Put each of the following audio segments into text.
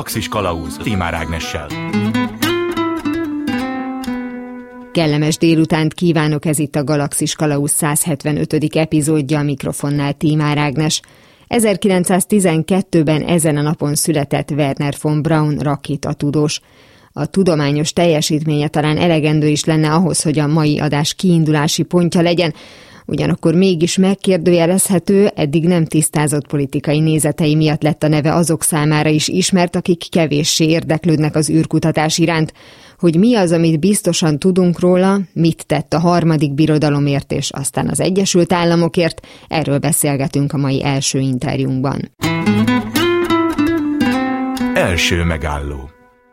Galaxis Kalauz Timár Ágnessel. Kellemes délutánt kívánok, ez itt a Galaxis Kalauz 175. epizódja, a mikrofonnál Tímár Ágnes. 1912-ben ezen a napon született Werner von Braun rakétatudós. A tudományos teljesítménye talán elegendő is lenne ahhoz, hogy a mai adás kiindulási pontja legyen, Ugyanakkor mégis megkérdőjelezhető, eddig nem tisztázott politikai nézetei miatt lett a neve azok számára is ismert, akik kevéssé érdeklődnek az űrkutatás iránt. Hogy mi az, amit biztosan tudunk róla, mit tett a harmadik birodalomért és aztán az Egyesült Államokért, erről beszélgetünk a mai első interjúnkban. Első megálló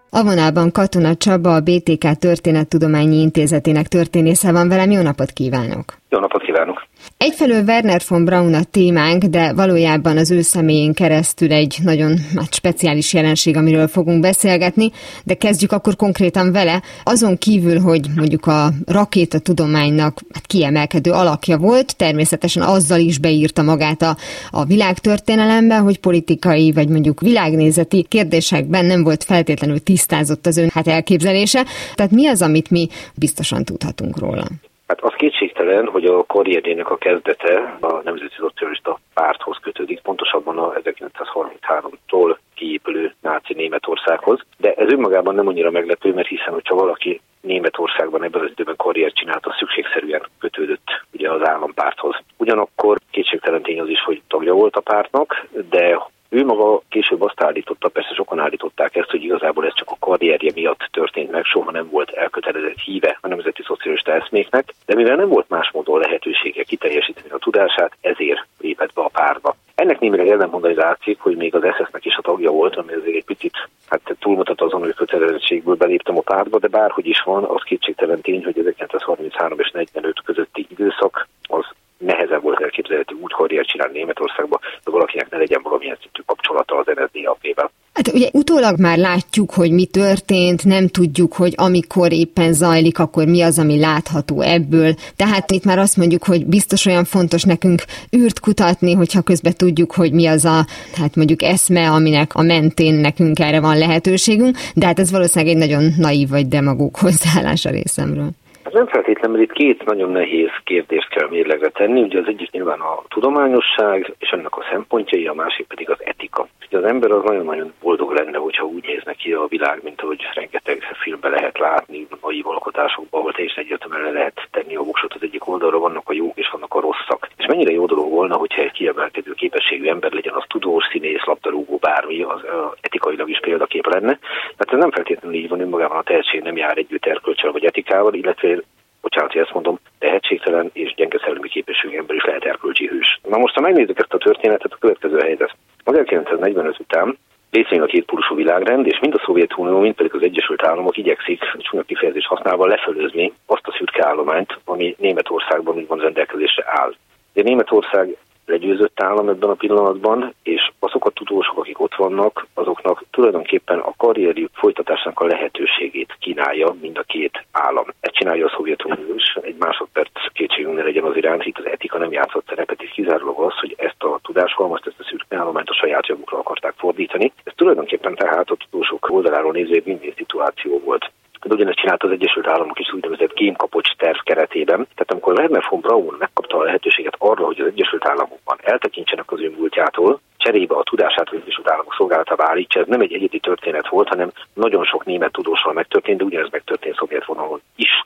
a vonalban Katona Csaba, a BTK Történettudományi Intézetének történésze van velem. Jó napot kívánok! Jó napot kívánok! Egyfelől Werner von Braun a témánk, de valójában az ő személyén keresztül egy nagyon hát, speciális jelenség, amiről fogunk beszélgetni, de kezdjük akkor konkrétan vele. Azon kívül, hogy mondjuk a rakéta tudománynak hát, kiemelkedő alakja volt, természetesen azzal is beírta magát a, a világtörténelembe, hogy politikai vagy mondjuk világnézeti kérdésekben nem volt feltétlenül tisztázott az ön hát elképzelése. Tehát mi az, amit mi biztosan tudhatunk róla? Hát az kétségtelen, hogy a karrierjének a kezdete a Nemzeti Szocialista Párthoz kötődik, pontosabban a 1933-tól kiépülő náci Németországhoz. De ez önmagában nem annyira meglepő, mert hiszen, hogyha valaki Németországban ebben az időben karriert csinált, az szükségszerűen kötődött ugye az állampárthoz. Ugyanakkor kétségtelen tény az is, hogy tagja volt a pártnak, de ő maga később azt állította, persze sokan állították ezt, hogy igazából ez csak a karrierje miatt történt meg, soha nem volt elkötelezett híve a nemzeti szocialista eszméknek, de mivel nem volt más módon lehetősége kiteljesíteni a tudását, ezért lépett be a párba. Ennek némileg ellenmondani látszik, hogy még az SS-nek is a tagja volt, ami azért egy picit hát túlmutat azon, hogy kötelezettségből beléptem a pártba, de bárhogy is van, az kétségtelen tény, hogy 1933 és 45 közötti időszak az nehezebb volt elképzelhető úgy karriert csinálni Németországba, hogy valakinek ne legyen valamilyen szintű kapcsolata az NSDAP-vel. Hát ugye utólag már látjuk, hogy mi történt, nem tudjuk, hogy amikor éppen zajlik, akkor mi az, ami látható ebből. Tehát itt már azt mondjuk, hogy biztos olyan fontos nekünk űrt kutatni, hogyha közben tudjuk, hogy mi az a, hát mondjuk eszme, aminek a mentén nekünk erre van lehetőségünk, de hát ez valószínűleg egy nagyon naív vagy demagóg hozzáállás a részemről. Nem feltétlenül, itt két nagyon nehéz kérdést kell mérlegre tenni. Ugye az egyik nyilván a tudományosság és ennek a szempontjai, a másik pedig az etika. Ugye az ember az nagyon-nagyon boldog lenne, hogyha úgy nézne ki a világ, mint ahogy rengeteg filmbe lehet látni, mai alkotásokban, ahol teljesen egyértelműen lehet tenni a voksot az egyik oldalra, vannak a jók és vannak a rosszak. És mennyire jó dolog volna, hogyha egy kiemelkedő képességű ember legyen, az tudós, színész, labdarúgó, bármi, az etikailag is példakép lenne. Tehát ez nem feltétlenül így van, önmagában a tehetség nem jár együtt erkölcsel vagy etikával, illetve bocsánat, hogy ezt mondom, tehetségtelen és gyenge szellemi képességű ember is lehet erkölcsi hős. Na most, ha megnézzük ezt a történetet, a következő helyzet. 1945 után részén a két pólusú világrend, és mind a Szovjetunió, mind pedig az Egyesült Államok igyekszik, csúnya kifejezés használva lefelőzni azt a szürke állományt, ami Németországban úgymond rendelkezésre áll. De Németország legyőzött állam ebben a pillanatban, és azok a tudósok, akik ott vannak, azoknak tulajdonképpen a karrierjük folytatásnak a lehetőségét kínálja mind a két állam. Ezt csinálja a Szovjetunió is, egy másodperc kétségünk ne legyen az iránt, itt az etika nem játszott szerepet, és kizárólag az, hogy ezt a tudáshalmazt, ezt a szürke állományt a saját jogukra akarták fordítani. Ez tulajdonképpen tehát a tudósok oldaláról nézve egy szituáció volt. De ugyanezt csinált az Egyesült Államok is úgynevezett kémkapocs terv keretében. Tehát amikor Werner von Braun megkapta a lehetőséget arra, hogy az Egyesült Államokban eltekintsenek az ő múltjától, cserébe a tudását az Egyesült Államok szolgálatába állítsa. Ez nem egy egyedi történet volt, hanem nagyon sok német tudósról megtörtént, de ugyanez megtörtént szovjet vonalon is.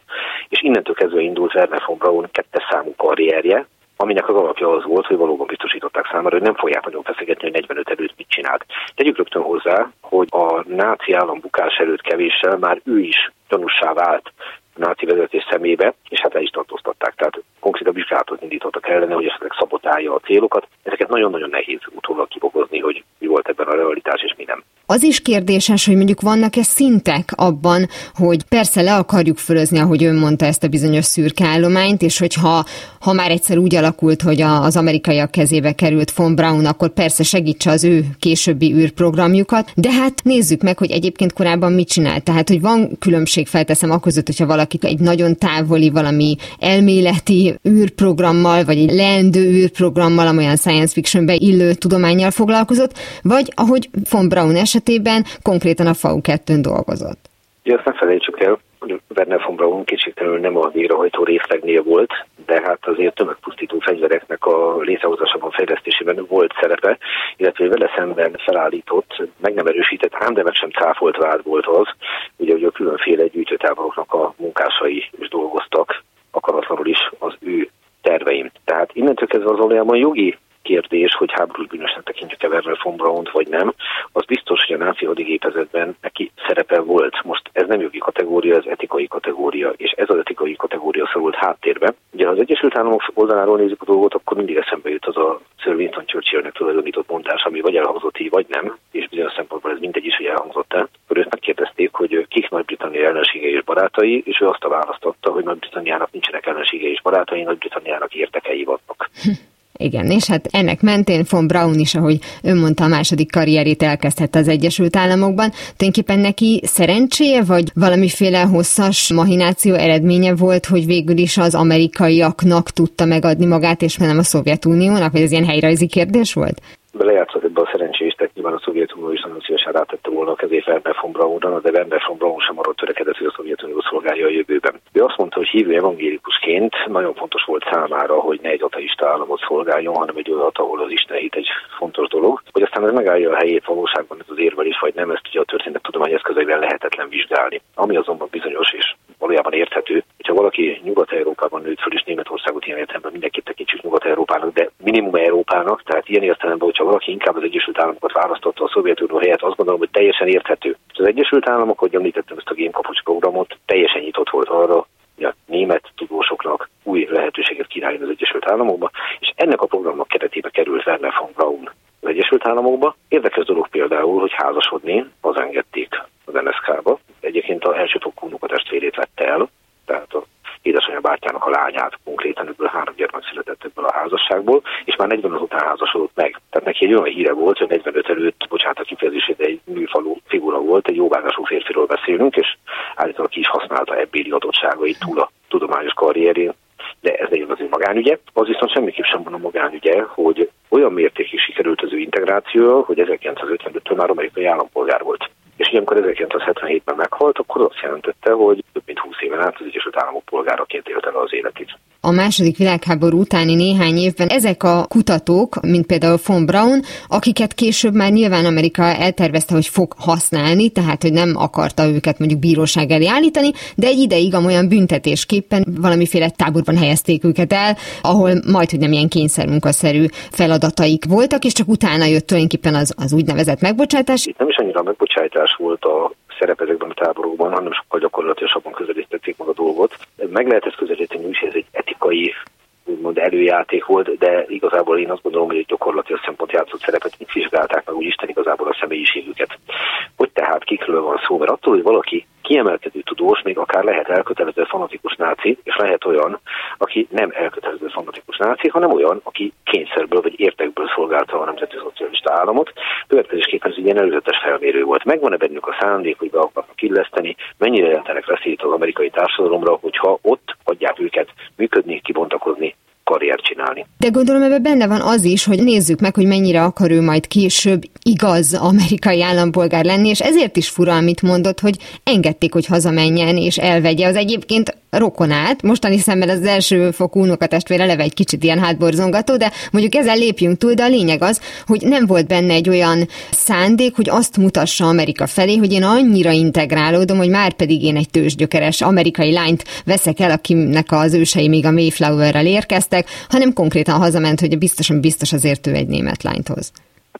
És innentől kezdve indult Werner von Braun kettes számú karrierje, aminek az alapja az volt, hogy valóban biztosították számára, hogy nem fogják nagyon feszegetni, hogy 45 előtt mit csinált. Tegyük rögtön hozzá, hogy a náci állambukás előtt kevéssel már ő is gyanúsá vált náci vezetés szemébe, és hát el is tartóztatták. Tehát konkrétan vizsgálatot indítottak ellene, hogy esetleg szabotálja a célokat. Ezeket nagyon-nagyon nehéz utólag kibogozni, hogy mi volt ebben a realitás és mi nem. Az is kérdéses, hogy mondjuk vannak-e szintek abban, hogy persze le akarjuk fölözni, ahogy ön mondta ezt a bizonyos szürke állományt, és hogyha ha már egyszer úgy alakult, hogy az amerikaiak kezébe került von Braun, akkor persze segítse az ő későbbi űrprogramjukat, de hát nézzük meg, hogy egyébként korábban mit csinált. Tehát, hogy van különbség, felteszem akközött, hogyha valaki egy nagyon távoli, valami elméleti űrprogrammal, vagy egy leendő űrprogrammal, amolyan science fictionbe illő tudományjal foglalkozott, vagy ahogy von Braun esetében konkrétan a FAU-2-n dolgozott. Ja, azt ne felejtsük el, hogy Werner von Braun kétségtelenül nem a vérahajtó részlegnél volt, de hát azért tömegpusztító fegyvereknek a létrehozásában, fejlesztésében volt szerepe, illetve vele szemben felállított, meg nem erősített, ám de meg sem cáfolt vád volt az, ugye, hogy a különféle gyűjtőtáboroknak a munkásai is dolgoztak, akaratlanul is az ő terveim. Tehát innentől kezdve az valójában jogi kérdés, hogy háborús bűnösnek tekintjük-e Werner von Braun vagy nem, az biztos, hogy a náci hadigépezetben neki szerepe volt. Most ez nem jogi kategória, ez etikai kategória, és ez az etikai kategória szorult háttérbe. Ugye ha az Egyesült Államok oldaláról nézzük a dolgot, akkor mindig eszembe jut az a Sir Winston Churchillnek tulajdonított mondás, ami vagy elhangzott így, vagy nem, és bizonyos szempontból ez mindegy is, hogy elhangzott el. Őt megkérdezték, hogy kik Nagy-Britannia ellenségei és barátai, és ő azt a választotta, hogy Nagy-Britanniának nincsenek ellenségei és barátai, Nagy-Britanniának értekei vannak. Igen, és hát ennek mentén von Braun is, ahogy ön mondta, a második karrierét elkezdhette az Egyesült Államokban. Tulajdonképpen neki szerencséje, vagy valamiféle hosszas mahináció eredménye volt, hogy végül is az amerikaiaknak tudta megadni magát, és nem a Szovjetuniónak, vagy ez ilyen helyrajzi kérdés volt? belejátszott ebbe a szerencsés, tehát nyilván a Szovjetunió is nagyon szívesen rátette volna a kezét Werner von Braunra, de Werner von Braun sem arra törekedett, hogy a Szovjetunió szolgálja a jövőben. Ő azt mondta, hogy hívő evangélikusként nagyon fontos volt számára, hogy ne egy ateista államot szolgáljon, hanem egy olyat, ahol az Isten hit egy fontos dolog. Hogy aztán ez megállja a helyét valóságban ez az érvelés, vagy nem, ezt ugye a történet tudomány eszközeivel lehetetlen vizsgálni. Ami azonban bizonyos és valójában érthető, hogyha valaki Nyugat-Európában nőtt föl, és Németországot ilyen értelemben mindenképp tekintsük Nyugat-Európának, de minimum Európának, tehát ilyen értelemben, hogyha valaki inkább az Egyesült Államokat választotta a Szovjetunió helyett, azt gondolom, hogy teljesen érthető. Az Egyesült Államok, hogy említettem ezt a Game Kapucs programot, teljesen nyitott volt arra, hogy a német tudósoknak új lehetőséget kínáljon az Egyesült Államokba, és ennek a programnak keretébe került Werner von Braun az Egyesült Államokba. Érdekes dolog például, hogy házasodni az engedték az NSK-ba. Egyébként a elsőfokú testvérét vette el, tehát a édesanyja bátyának a lányát, konkrétan ebből három gyermek született ebből a házasságból, és már 40 után házasodott meg. Tehát neki egy olyan híre volt, hogy 45 előtt, bocsánat a kifejezését, egy műfalú figura volt, egy jóvágású férfiról beszélünk, és állítólag ki is használta ebbéli adottságait túl a tudományos karrierén, de ez egy az ő magánügye. Az viszont semmiképp sem van a magánügye, hogy olyan mértékig sikerült az ő integráció, hogy 1955-től már amerikai állampolgár volt és ilyenkor 1977-ben meghalt, akkor azt jelentette, hogy több mint 20 éven át az Egyesült Államok polgáraként élte az életét. A második világháború utáni néhány évben ezek a kutatók, mint például von Braun, akiket később már nyilván Amerika eltervezte, hogy fog használni, tehát hogy nem akarta őket mondjuk bíróság elé állítani, de egy ideig amolyan büntetésképpen valamiféle táborban helyezték őket el, ahol majd, hogy nem ilyen kényszermunkaszerű feladataik voltak, és csak utána jött tulajdonképpen az, az úgynevezett megbocsátás. Itt nem is annyira megbocsátás volt a szerep ezekben a táborokban, hanem sokkal gyakorlatilasabban közelítették meg a dolgot. Meg lehet ezt közelíteni úgy, ez egy etikai úgymond előjáték volt, de igazából én azt gondolom, hogy egy gyakorlati szempont játszott szerepet, itt vizsgálták meg úgy Isten igazából a személyiségüket. Hogy tehát kikről van szó, mert attól, hogy valaki kiemelkedő tudós, még akár lehet elkötelező fanatikus náci, és lehet olyan, aki nem elkötelező fanatikus náci, hanem olyan, aki kényszerből vagy értekből szolgálta a nemzeti szocialista államot. Következésképpen ez egy ilyen előzetes felmérő volt. Megvan-e bennük a szándék, hogy be akarnak illeszteni, mennyire jelentenek veszélyt az amerikai társadalomra, hogyha ott hagyják őket működni, kibontakozni, karriert csinálni. De gondolom ebben benne van az is, hogy nézzük meg, hogy mennyire akar ő majd később igaz amerikai állampolgár lenni, és ezért is fura, amit mondott, hogy engedték, hogy hazamenjen és elvegye az egyébként rokonát. Mostani szemmel az első fokú unokatestvére eleve egy kicsit ilyen hátborzongató, de mondjuk ezzel lépjünk túl, de a lényeg az, hogy nem volt benne egy olyan szándék, hogy azt mutassa Amerika felé, hogy én annyira integrálódom, hogy már pedig én egy tőzsgyökeres amerikai lányt veszek el, akinek az ősei még a Mayflower-rel érkeztek, hanem konkrétan hazament, hogy biztosan biztos azért ő egy német lányt hoz.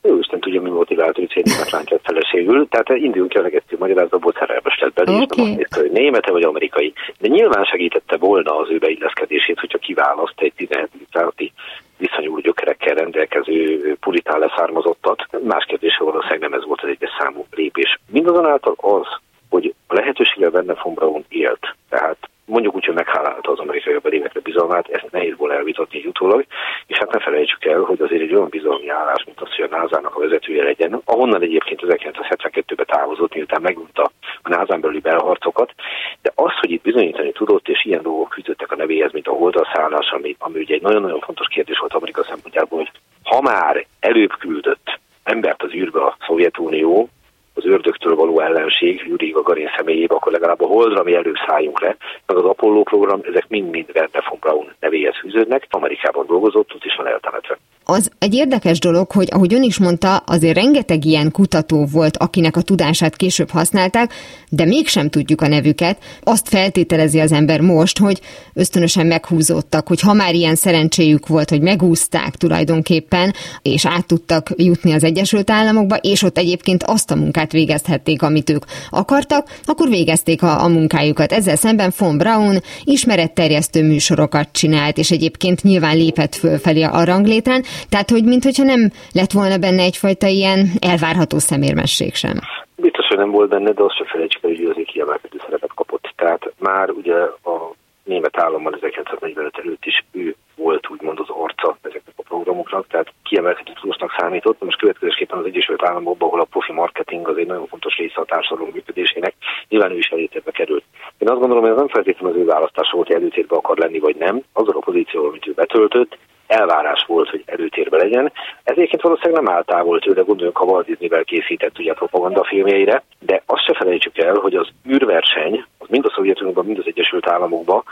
Jó Isten tudja, mi motivált, hogy egy német lányt vett feleségül. Tehát induljunk ki a legető magyarázatból, szerelmes lett belé, okay. és nem azt nézte, hogy némete vagy amerikai. De nyilván segítette volna az ő beilleszkedését, hogyha kiválaszt egy 17. századi viszonyú gyökerekkel rendelkező puritán leszármazottat. Más kérdése valószínűleg nem ez volt az egyes számú lépés. Mindazonáltal az, hogy a lehetőséggel benne von Braun élt, tehát mondjuk úgy, hogy meghálálta az amerikai bedévekre bizalmát, ezt nehéz volna elvitatni utólag, és hát ne felejtsük el, hogy azért egy olyan bizalmi állás, mint az, hogy a NASA-nak a vezetője legyen, ahonnan egyébként 1972-ben távozott, miután megunta a NASA-n belüli belharcokat, de az, hogy itt bizonyítani tudott, és ilyen dolgok fűtöttek a nevéhez, mint a holdalszállás, ami, ami ugye egy nagyon-nagyon fontos kérdés volt Amerika szempontjából, hogy ha már előbb küldött embert az űrbe a Szovjetunió, az ördögtől való ellenség Yuri Gagarin személyébe, akkor legalább a Holdra mi előbb szálljunk le, meg az Apollo program, ezek mind-mind Werner von Braun nevéhez fűződnek. Amerikában dolgozott, ott is van eltemetve. Az egy érdekes dolog, hogy ahogy ön is mondta, azért rengeteg ilyen kutató volt, akinek a tudását később használták, de mégsem tudjuk a nevüket. Azt feltételezi az ember most, hogy ösztönösen meghúzódtak, hogy ha már ilyen szerencséjük volt, hogy megúzták tulajdonképpen, és át tudtak jutni az Egyesült Államokba, és ott egyébként azt a munkát végezhették, amit ők akartak, akkor végezték a, a munkájukat. Ezzel szemben von Braun ismeretterjesztő műsorokat csinált, és egyébként nyilván lépett fölfelé a ranglétrán, tehát, hogy mintha nem lett volna benne egyfajta ilyen elvárható szemérmesség sem. Biztos, hogy nem volt benne, de azt se felejtsük el, hogy azért kiemelkedő szerepet kapott. Tehát már ugye a német állammal 1945 előtt is ő volt úgymond az arca ezeknek a programoknak, tehát kiemelkedő tudósnak számított. Most következésképpen az Egyesült Államokban, ahol a profi marketing az egy nagyon fontos része a társadalom működésének, nyilván ő is előtérbe került. Én azt gondolom, hogy ez nem feltétlenül az ő választása volt, hogy előtérbe akar lenni, vagy nem. Azon a pozícióval, amit ő betöltött, elvárás volt, hogy előtérbe legyen. Ez egyébként valószínűleg nem áll távol tőle, gondoljunk a Walt Disney-vel készített ugye, propagandafilmjeire, de azt se felejtsük el, hogy az űrverseny, az mind a Szovjetunióban, mind az Egyesült Államokban,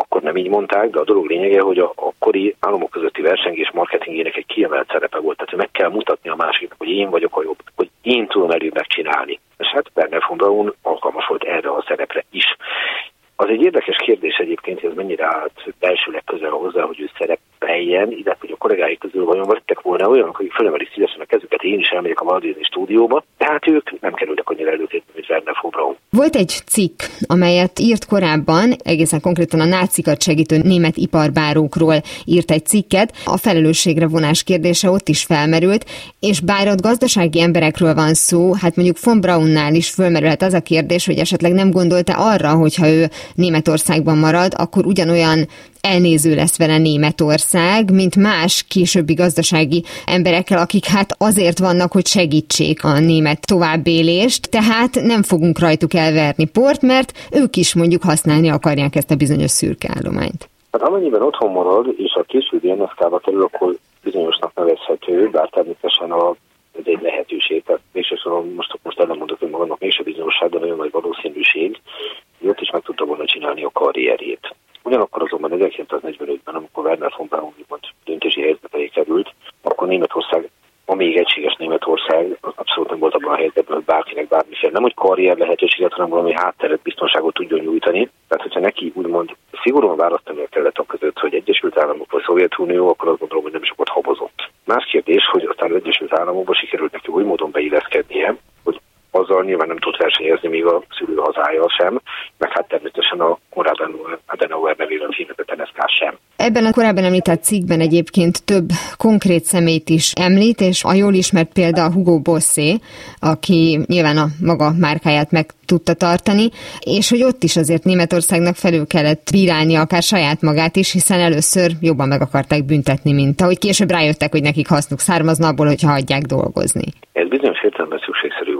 akkor nem így mondták, de a dolog lényege, hogy a akkori államok közötti versengés marketingének egy kiemelt szerepe volt. Tehát meg kell mutatni a másiknak, hogy én vagyok a jobb, hogy én tudom előbb megcsinálni. És hát Werner von Braun alkalmas volt erre a szerepre is. Az egy érdekes kérdés egyébként, hogy ez mennyire állt belsőleg közel hozzá, hogy ő szerepeljen, illetve a kollégái közül vajon lettek volna olyanok, akik fölemelik szívesen a kezüket, én is elmegyek a Disney stúdióba, tehát ők nem kerültek annyira előtérbe, mint Werner von Braun. Volt egy cikk, amelyet írt korábban, egészen konkrétan a nácikat segítő német iparbárókról írt egy cikket, a felelősségre vonás kérdése ott is felmerült, és bár ott gazdasági emberekről van szó, hát mondjuk von Braunnál is fölmerülhet az a kérdés, hogy esetleg nem gondolta arra, hogyha ő Németországban marad, akkor ugyanolyan elnéző lesz vele Németország, mint más későbbi gazdasági emberekkel, akik hát azért vannak, hogy segítsék a német továbbélést, tehát nem fogunk rajtuk elverni port, mert ők is mondjuk használni akarják ezt a bizonyos szürke állományt. Hát amennyiben otthon marad, és a későbbi NSZK-ba kerül, akkor bizonyosnak nevezhető, bár természetesen a ez egy lehetőség, tehát végsősorban most, most elmondok önmagamnak mégse bizonyosság, de nagyon nagy valószínűség, hogy ott is meg tudta volna csinálni a karrierjét. Ugyanakkor azonban 1945-ben, amikor Werner von Braun úgymond döntési helyzetbe került, akkor Németország a még egységes Németország abszolút nem volt abban a helyzetben, hogy bárkinek bármiféle, nem hogy karrier lehetőséget, hanem valami hátteret, biztonságot tudjon nyújtani. Tehát, hogyha neki úgymond szigorúan választani kellett a között, hogy Egyesült Államok vagy Szovjetunió, akkor azt gondolom, hogy nem sokat habozott. Más kérdés, hogy aztán az Egyesült Államokban sikerült neki új módon beilleszkednie, azzal nyilván nem tud versenyezni még a szülő hazája sem, meg hát természetesen a korábban Adenauer nevével hirdetett NSK sem. Ebben a korábban említett cikkben egyébként több konkrét szemét is említ, és a jól ismert példa Hugo Bossé, aki nyilván a maga márkáját meg tudta tartani, és hogy ott is azért Németországnak felül kellett bírálni akár saját magát is, hiszen először jobban meg akarták büntetni, mint ahogy később rájöttek, hogy nekik hasznuk származna abból, hogyha hagyják dolgozni. Ez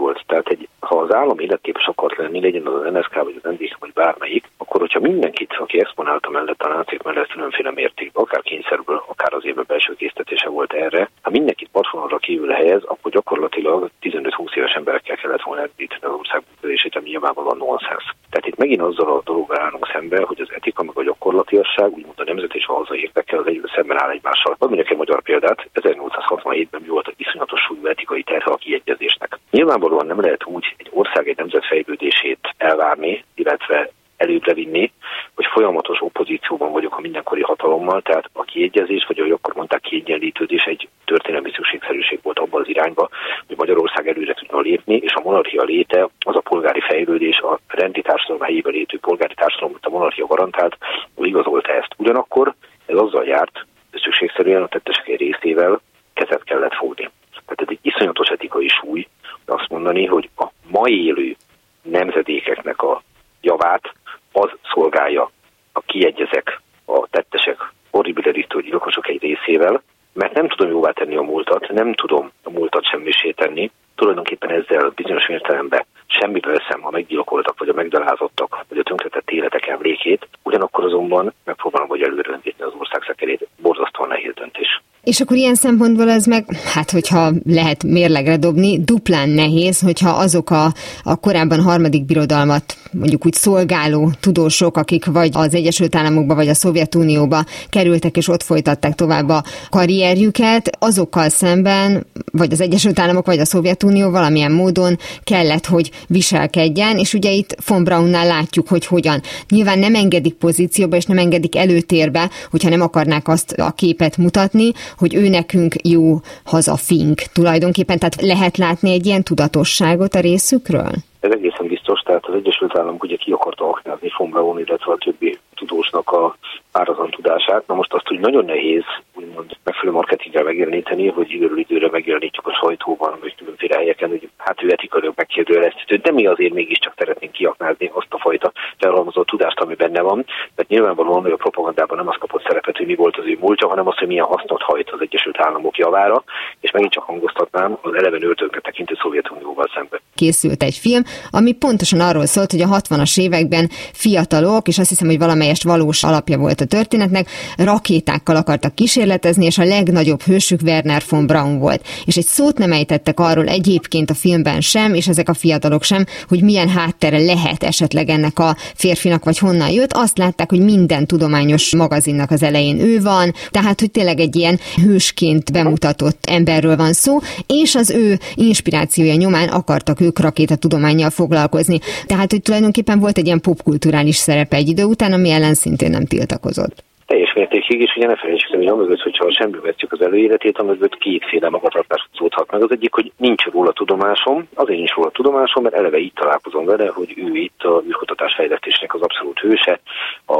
volt. Tehát egy, ha az állam életképes akart lenni, legyen az az NSK vagy az NDK vagy bármelyik, akkor hogyha mindenkit, aki exponálta mellett a nácik mellett különféle mértékben, akár kényszerből, akár az évben belső késztetése volt erre, ha mindenkit patronra kívül helyez, akkor gyakorlatilag 15-20 éves emberekkel kellett volna elbíteni az ország működését, ami nyilvánvalóan nonsens. Tehát itt megint azzal a dologgal állunk szembe, hogy az etika meg a gyakorlatiasság, úgymond a nemzet és a hazai érdekkel az egy szemben áll egymással. Hadd mondjak egy magyar példát, 1867-ben mi volt a iszonyatos súlyú etikai terhe a kiegyezésnek. Nyilvánvalóan nem lehet úgy egy ország egy nemzet fejlődését elvárni, illetve előbbre vinni, hogy folyamatos opozícióban vagyok a mindenkori hatalommal, tehát a kiegyezés, vagy ahogy akkor mondták, kiegyenlítődés egy történelmi szükségszerűség volt abban az irányba, hogy Magyarország előre tudna lépni, és a monarchia léte, az a polgári fejlődés, a rendi társadalom helyébe létő polgári társadalom, amit a monarchia garantált, igazolta ezt. Ugyanakkor ez azzal járt, szükségszerűen a tettesek egy részével kezet kellett fogni. Tehát ez egy iszonyatos etikai súly, azt mondani, hogy a ma élő nemzedékeknek a javát szolgálja a kiegyezek, a tettesek, horribilerítő gyilkosok egy részével, mert nem tudom jóvá tenni a múltat, nem tudom a múltat semmisé tenni, tulajdonképpen ezzel bizonyos értelemben semmibe veszem a meggyilkoltak, vagy a megdalázottak, vagy a tönkretett életek emlékét, ugyanakkor azonban megpróbálom, hogy előre az ország szekerét, borzasztóan nehéz döntés. És akkor ilyen szempontból ez meg, hát hogyha lehet mérlegre dobni, duplán nehéz, hogyha azok a, a korábban harmadik birodalmat mondjuk úgy szolgáló tudósok, akik vagy az Egyesült Államokba, vagy a Szovjetunióba kerültek, és ott folytatták tovább a karrierjüket, azokkal szemben, vagy az Egyesült Államok, vagy a Szovjetunió valamilyen módon kellett, hogy viselkedjen, és ugye itt von Braunnál látjuk, hogy hogyan. Nyilván nem engedik pozícióba, és nem engedik előtérbe, hogyha nem akarnák azt a képet mutatni, hogy ő nekünk jó hazafink tulajdonképpen. Tehát lehet látni egy ilyen tudatosságot a részükről? Ez egészen biztos, tehát az Egyesült Államok ugye ki akarta aknázni Braun, illetve a többi tudósnak a árazan tudását. Na most azt, hogy nagyon nehéz úgymond megfelelő marketinggel megjeleníteni, hogy időről időre megjelenítjük a sajtóban, vagy különféle helyeken, hogy hát ő etikailag megkérdőjeleztető, de mi azért mégiscsak szeretnénk kiaknázni azt a fajta felhalmozott tudást, ami benne van, mert nyilvánvalóan, hogy a propagandában nem az kapott szerepet, hogy mi volt az ő múltja, hanem az, hogy milyen hasznot hajt az Egyesült Államok javára, és megint csak hangoztatnám az eleven öltönkre tekintő Szovjetunióval szemben. Készült egy film, ami pontosan arról szólt, hogy a 60-as években fiatalok, és azt hiszem, hogy valamelyest valós alapja volt a történetnek, rakétákkal akartak kísérletezni, és a legnagyobb hősük Werner von Braun volt. És egy szót nem ejtettek arról egyébként a filmben sem, és ezek a fiatalok sem, hogy milyen háttere lehet esetleg ennek a férfinak, vagy honnan jött. Azt látták, hogy minden tudományos magazinnak az elején ő van, tehát hogy tényleg egy ilyen hősként bemutatott emberről van szó, és az ő inspirációja nyomán akartak ők rakétatudományjal foglalkozni. Tehát, hogy tulajdonképpen volt egy ilyen popkulturális szerepe egy idő után, ami ellen szintén nem tiltakozott teljes mértékig, és ugye ne felejtsük, hogy amögött, hogyha semmi vettük az előéletét, amögött kétféle magatartás szódhat meg. Az egyik, hogy nincs róla tudomásom, azért nincs róla tudomásom, mert eleve itt találkozom vele, hogy ő itt a űrkutatás fejlesztésnek az abszolút hőse, a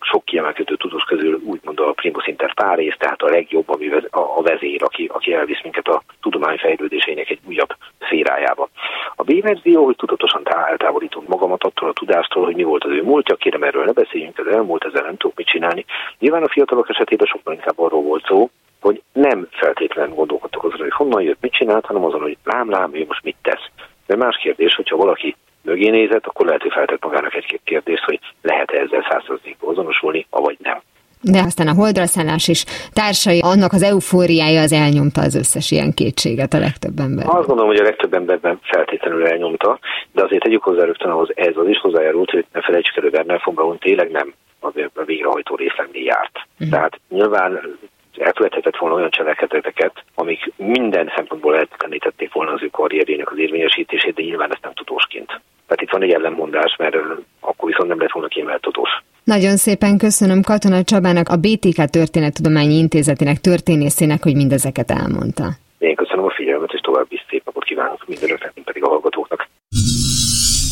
sok kiemelkedő tudós közül úgymond a primus inter pares, tehát a legjobb, ami a vezér, aki, aki elvisz minket a tudomány fejlődésének egy újabb szférájába. A B verzió, hogy tudatosan eltávolítom magamat attól a tudástól, hogy mi volt az ő múltja, kérem erről ne beszéljünk, ez elmúlt, ezzel nem tudok mit csinálni. Nyilván a fiatalok esetében sokkal inkább arról volt szó, hogy nem feltétlenül gondolkodtak azon, hogy honnan jött, mit csinált, hanem azon, hogy lám, lám, ő most mit tesz. De más kérdés, hogyha valaki mögé nézett, akkor lehet, hogy feltett magának egy kérdést, hogy lehet-e ezzel százszerzékba azonosulni, avagy nem. De aztán a holdra szállás is társai, annak az eufóriája az elnyomta az összes ilyen kétséget a legtöbb ember. Azt gondolom, hogy a legtöbb emberben feltétlenül elnyomta, de azért tegyük hozzá rögtön ahhoz ez az is hozzájárult, hogy ne felejtsük el, hogy Werner von Braun tényleg nem a végrehajtó részlegnél járt. Uh-huh. Tehát nyilván elkövethetett volna olyan cselekedeteket, amik minden szempontból eltenítették volna az ő karrierjének az érvényesítését, de nyilván ezt nem tudósként. Tehát itt van egy ellenmondás, mert akkor viszont nem lett volna kiemelt tudós. Nagyon szépen köszönöm Katona Csabának, a BTK Történettudományi Intézetének történészének, hogy mindezeket elmondta. Én köszönöm a figyelmet, és további szép napot kívánok mindenöknek, mint pedig a hallgatóknak.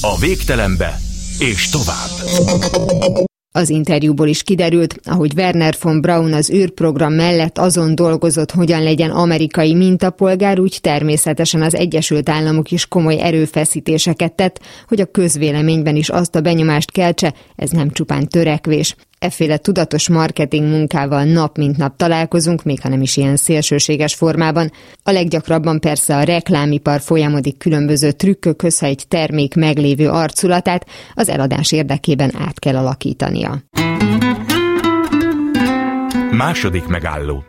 A végtelenbe és tovább. Az interjúból is kiderült, ahogy Werner von Braun az űrprogram mellett azon dolgozott, hogyan legyen amerikai mintapolgár, úgy természetesen az Egyesült Államok is komoly erőfeszítéseket tett, hogy a közvéleményben is azt a benyomást keltse, ez nem csupán törekvés. Efféle tudatos marketing munkával nap mint nap találkozunk, még ha nem is ilyen szélsőséges formában. A leggyakrabban persze a reklámipar folyamodik különböző trükkökhöz, ha egy termék meglévő arculatát az eladás érdekében át kell alakítania. Második megálló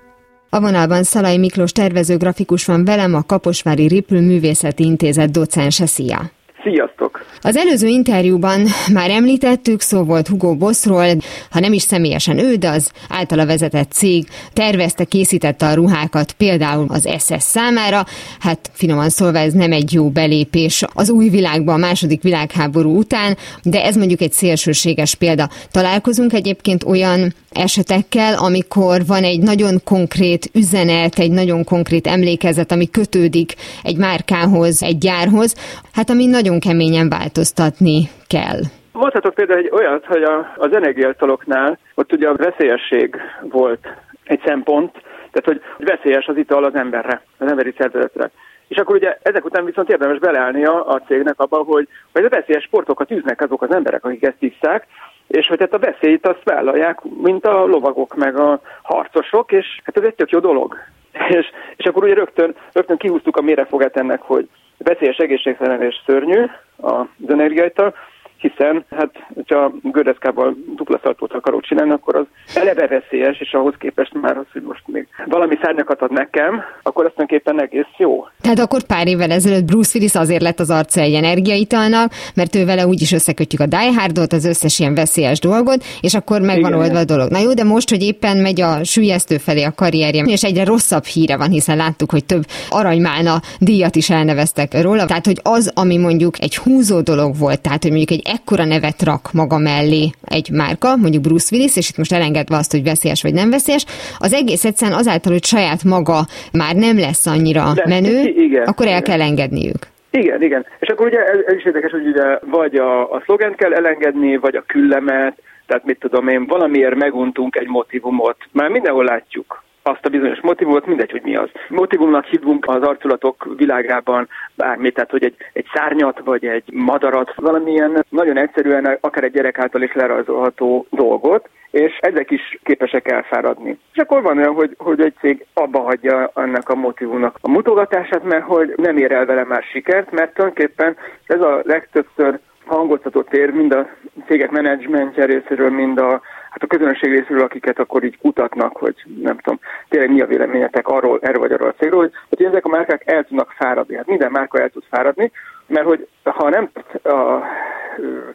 a vonalban Szalai Miklós tervezőgrafikus van velem, a Kaposvári Ripl Művészeti Intézet docense. Szia! Sziasztok! Az előző interjúban már említettük, szó volt Hugo Bossról, ha nem is személyesen ő, de az általa vezetett cég tervezte, készítette a ruhákat például az SS számára. Hát finoman szólva ez nem egy jó belépés az új világba a második világháború után, de ez mondjuk egy szélsőséges példa. Találkozunk egyébként olyan esetekkel, amikor van egy nagyon konkrét üzenet, egy nagyon konkrét emlékezet, ami kötődik egy márkához, egy gyárhoz, hát ami nagyon keményen változtatni kell. Mondhatok például egy olyat, hogy a, az energiaitaloknál ott ugye a veszélyesség volt egy szempont, tehát hogy veszélyes az ital az emberre, az emberi szervezetre. És akkor ugye ezek után viszont érdemes beleállni a, a cégnek abba, hogy, hogy a veszélyes sportokat űznek azok az emberek, akik ezt isszák, és hogy hát a veszélyt azt vállalják, mint a lovagok meg a harcosok, és hát ez egy tök jó dolog. És, és akkor ugye rögtön, rögtön kihúztuk a mérefogát ennek, hogy veszélyes, egészségtelen és szörnyű az energiaital, hiszen hát, hogyha gördeszkával dupla szaltót akarok csinálni, akkor az eleve veszélyes, és ahhoz képest már az, hogy most még valami szárnyakat ad nekem, akkor azt tulajdonképpen egész jó. Tehát akkor pár évvel ezelőtt Bruce Willis azért lett az arca egy energiaitalnak, mert ő vele úgyis összekötjük a Die Hardot, az összes ilyen veszélyes dolgot, és akkor megvan oldva a dolog. Na jó, de most, hogy éppen megy a sülyeztő felé a karrierje, és egyre rosszabb híre van, hiszen láttuk, hogy több aranymálna díjat is elneveztek róla. Tehát, hogy az, ami mondjuk egy húzó dolog volt, tehát, hogy mondjuk egy ekkora nevet rak maga mellé egy márka, mondjuk Bruce Willis, és itt most elengedve azt, hogy veszélyes vagy nem veszélyes, az egész egyszerűen azáltal, hogy saját maga már nem lesz annyira De, menő, igen, akkor el igen. kell engedniük. Igen, igen. És akkor ugye ez, ez is érdekes, hogy ugye vagy a, a szlogent kell elengedni, vagy a küllemet, tehát mit tudom én, valamiért meguntunk egy motivumot. Már mindenhol látjuk azt a bizonyos motivumot, mindegy, hogy mi az. Motivumnak hívunk az arculatok világában bármit, tehát hogy egy, egy szárnyat vagy egy madarat, valamilyen nagyon egyszerűen akár egy gyerek által is lerajzolható dolgot, és ezek is képesek elfáradni. És akkor van olyan, hogy, hogy egy cég abba hagyja ennek a motivumnak a mutogatását, mert hogy nem ér el vele már sikert, mert tulajdonképpen ez a legtöbbször hangoztatott tér mind a cégek menedzsmentje részéről, mind a hát a közönség részéről, akiket akkor így kutatnak, hogy nem tudom, tényleg mi a véleményetek arról, erről vagy arról a cégről, hogy, hogy ezek a márkák el tudnak fáradni. Hát minden márka el tud fáradni, mert hogy ha nem a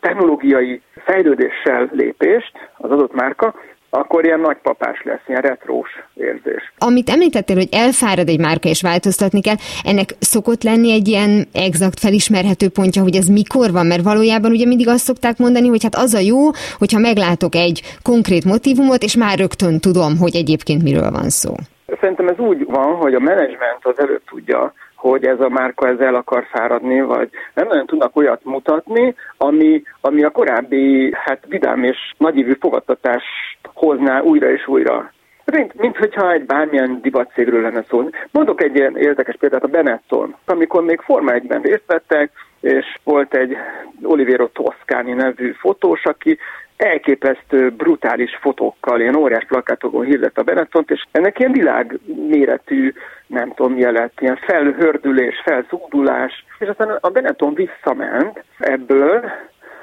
technológiai fejlődéssel lépést az adott márka, akkor ilyen nagypapás lesz, ilyen retrós érzés. Amit említettél, hogy elfárad egy márka és változtatni kell, ennek szokott lenni egy ilyen exakt felismerhető pontja, hogy ez mikor van, mert valójában ugye mindig azt szokták mondani, hogy hát az a jó, hogyha meglátok egy konkrét motivumot, és már rögtön tudom, hogy egyébként miről van szó. Szerintem ez úgy van, hogy a menedzsment az előtt tudja, hogy ez a márka ezzel akar fáradni, vagy nem nagyon tudnak olyat mutatni, ami, ami a korábbi hát vidám és nagyívű fogadtatást hozná újra és újra. Mint, mint hogyha egy bármilyen divatcégről lenne szó. Mondok egy ilyen érdekes példát, a Benetton. Amikor még Forma 1-ben részt vettek, és volt egy Oliviero Toscani nevű fotós, aki elképesztő, brutális fotókkal, ilyen óriás plakátokon hirdett a Benettont, és ennek ilyen világméretű, nem tudom mi lett, ilyen felhördülés, felzúdulás, és aztán a Benetton visszament ebből,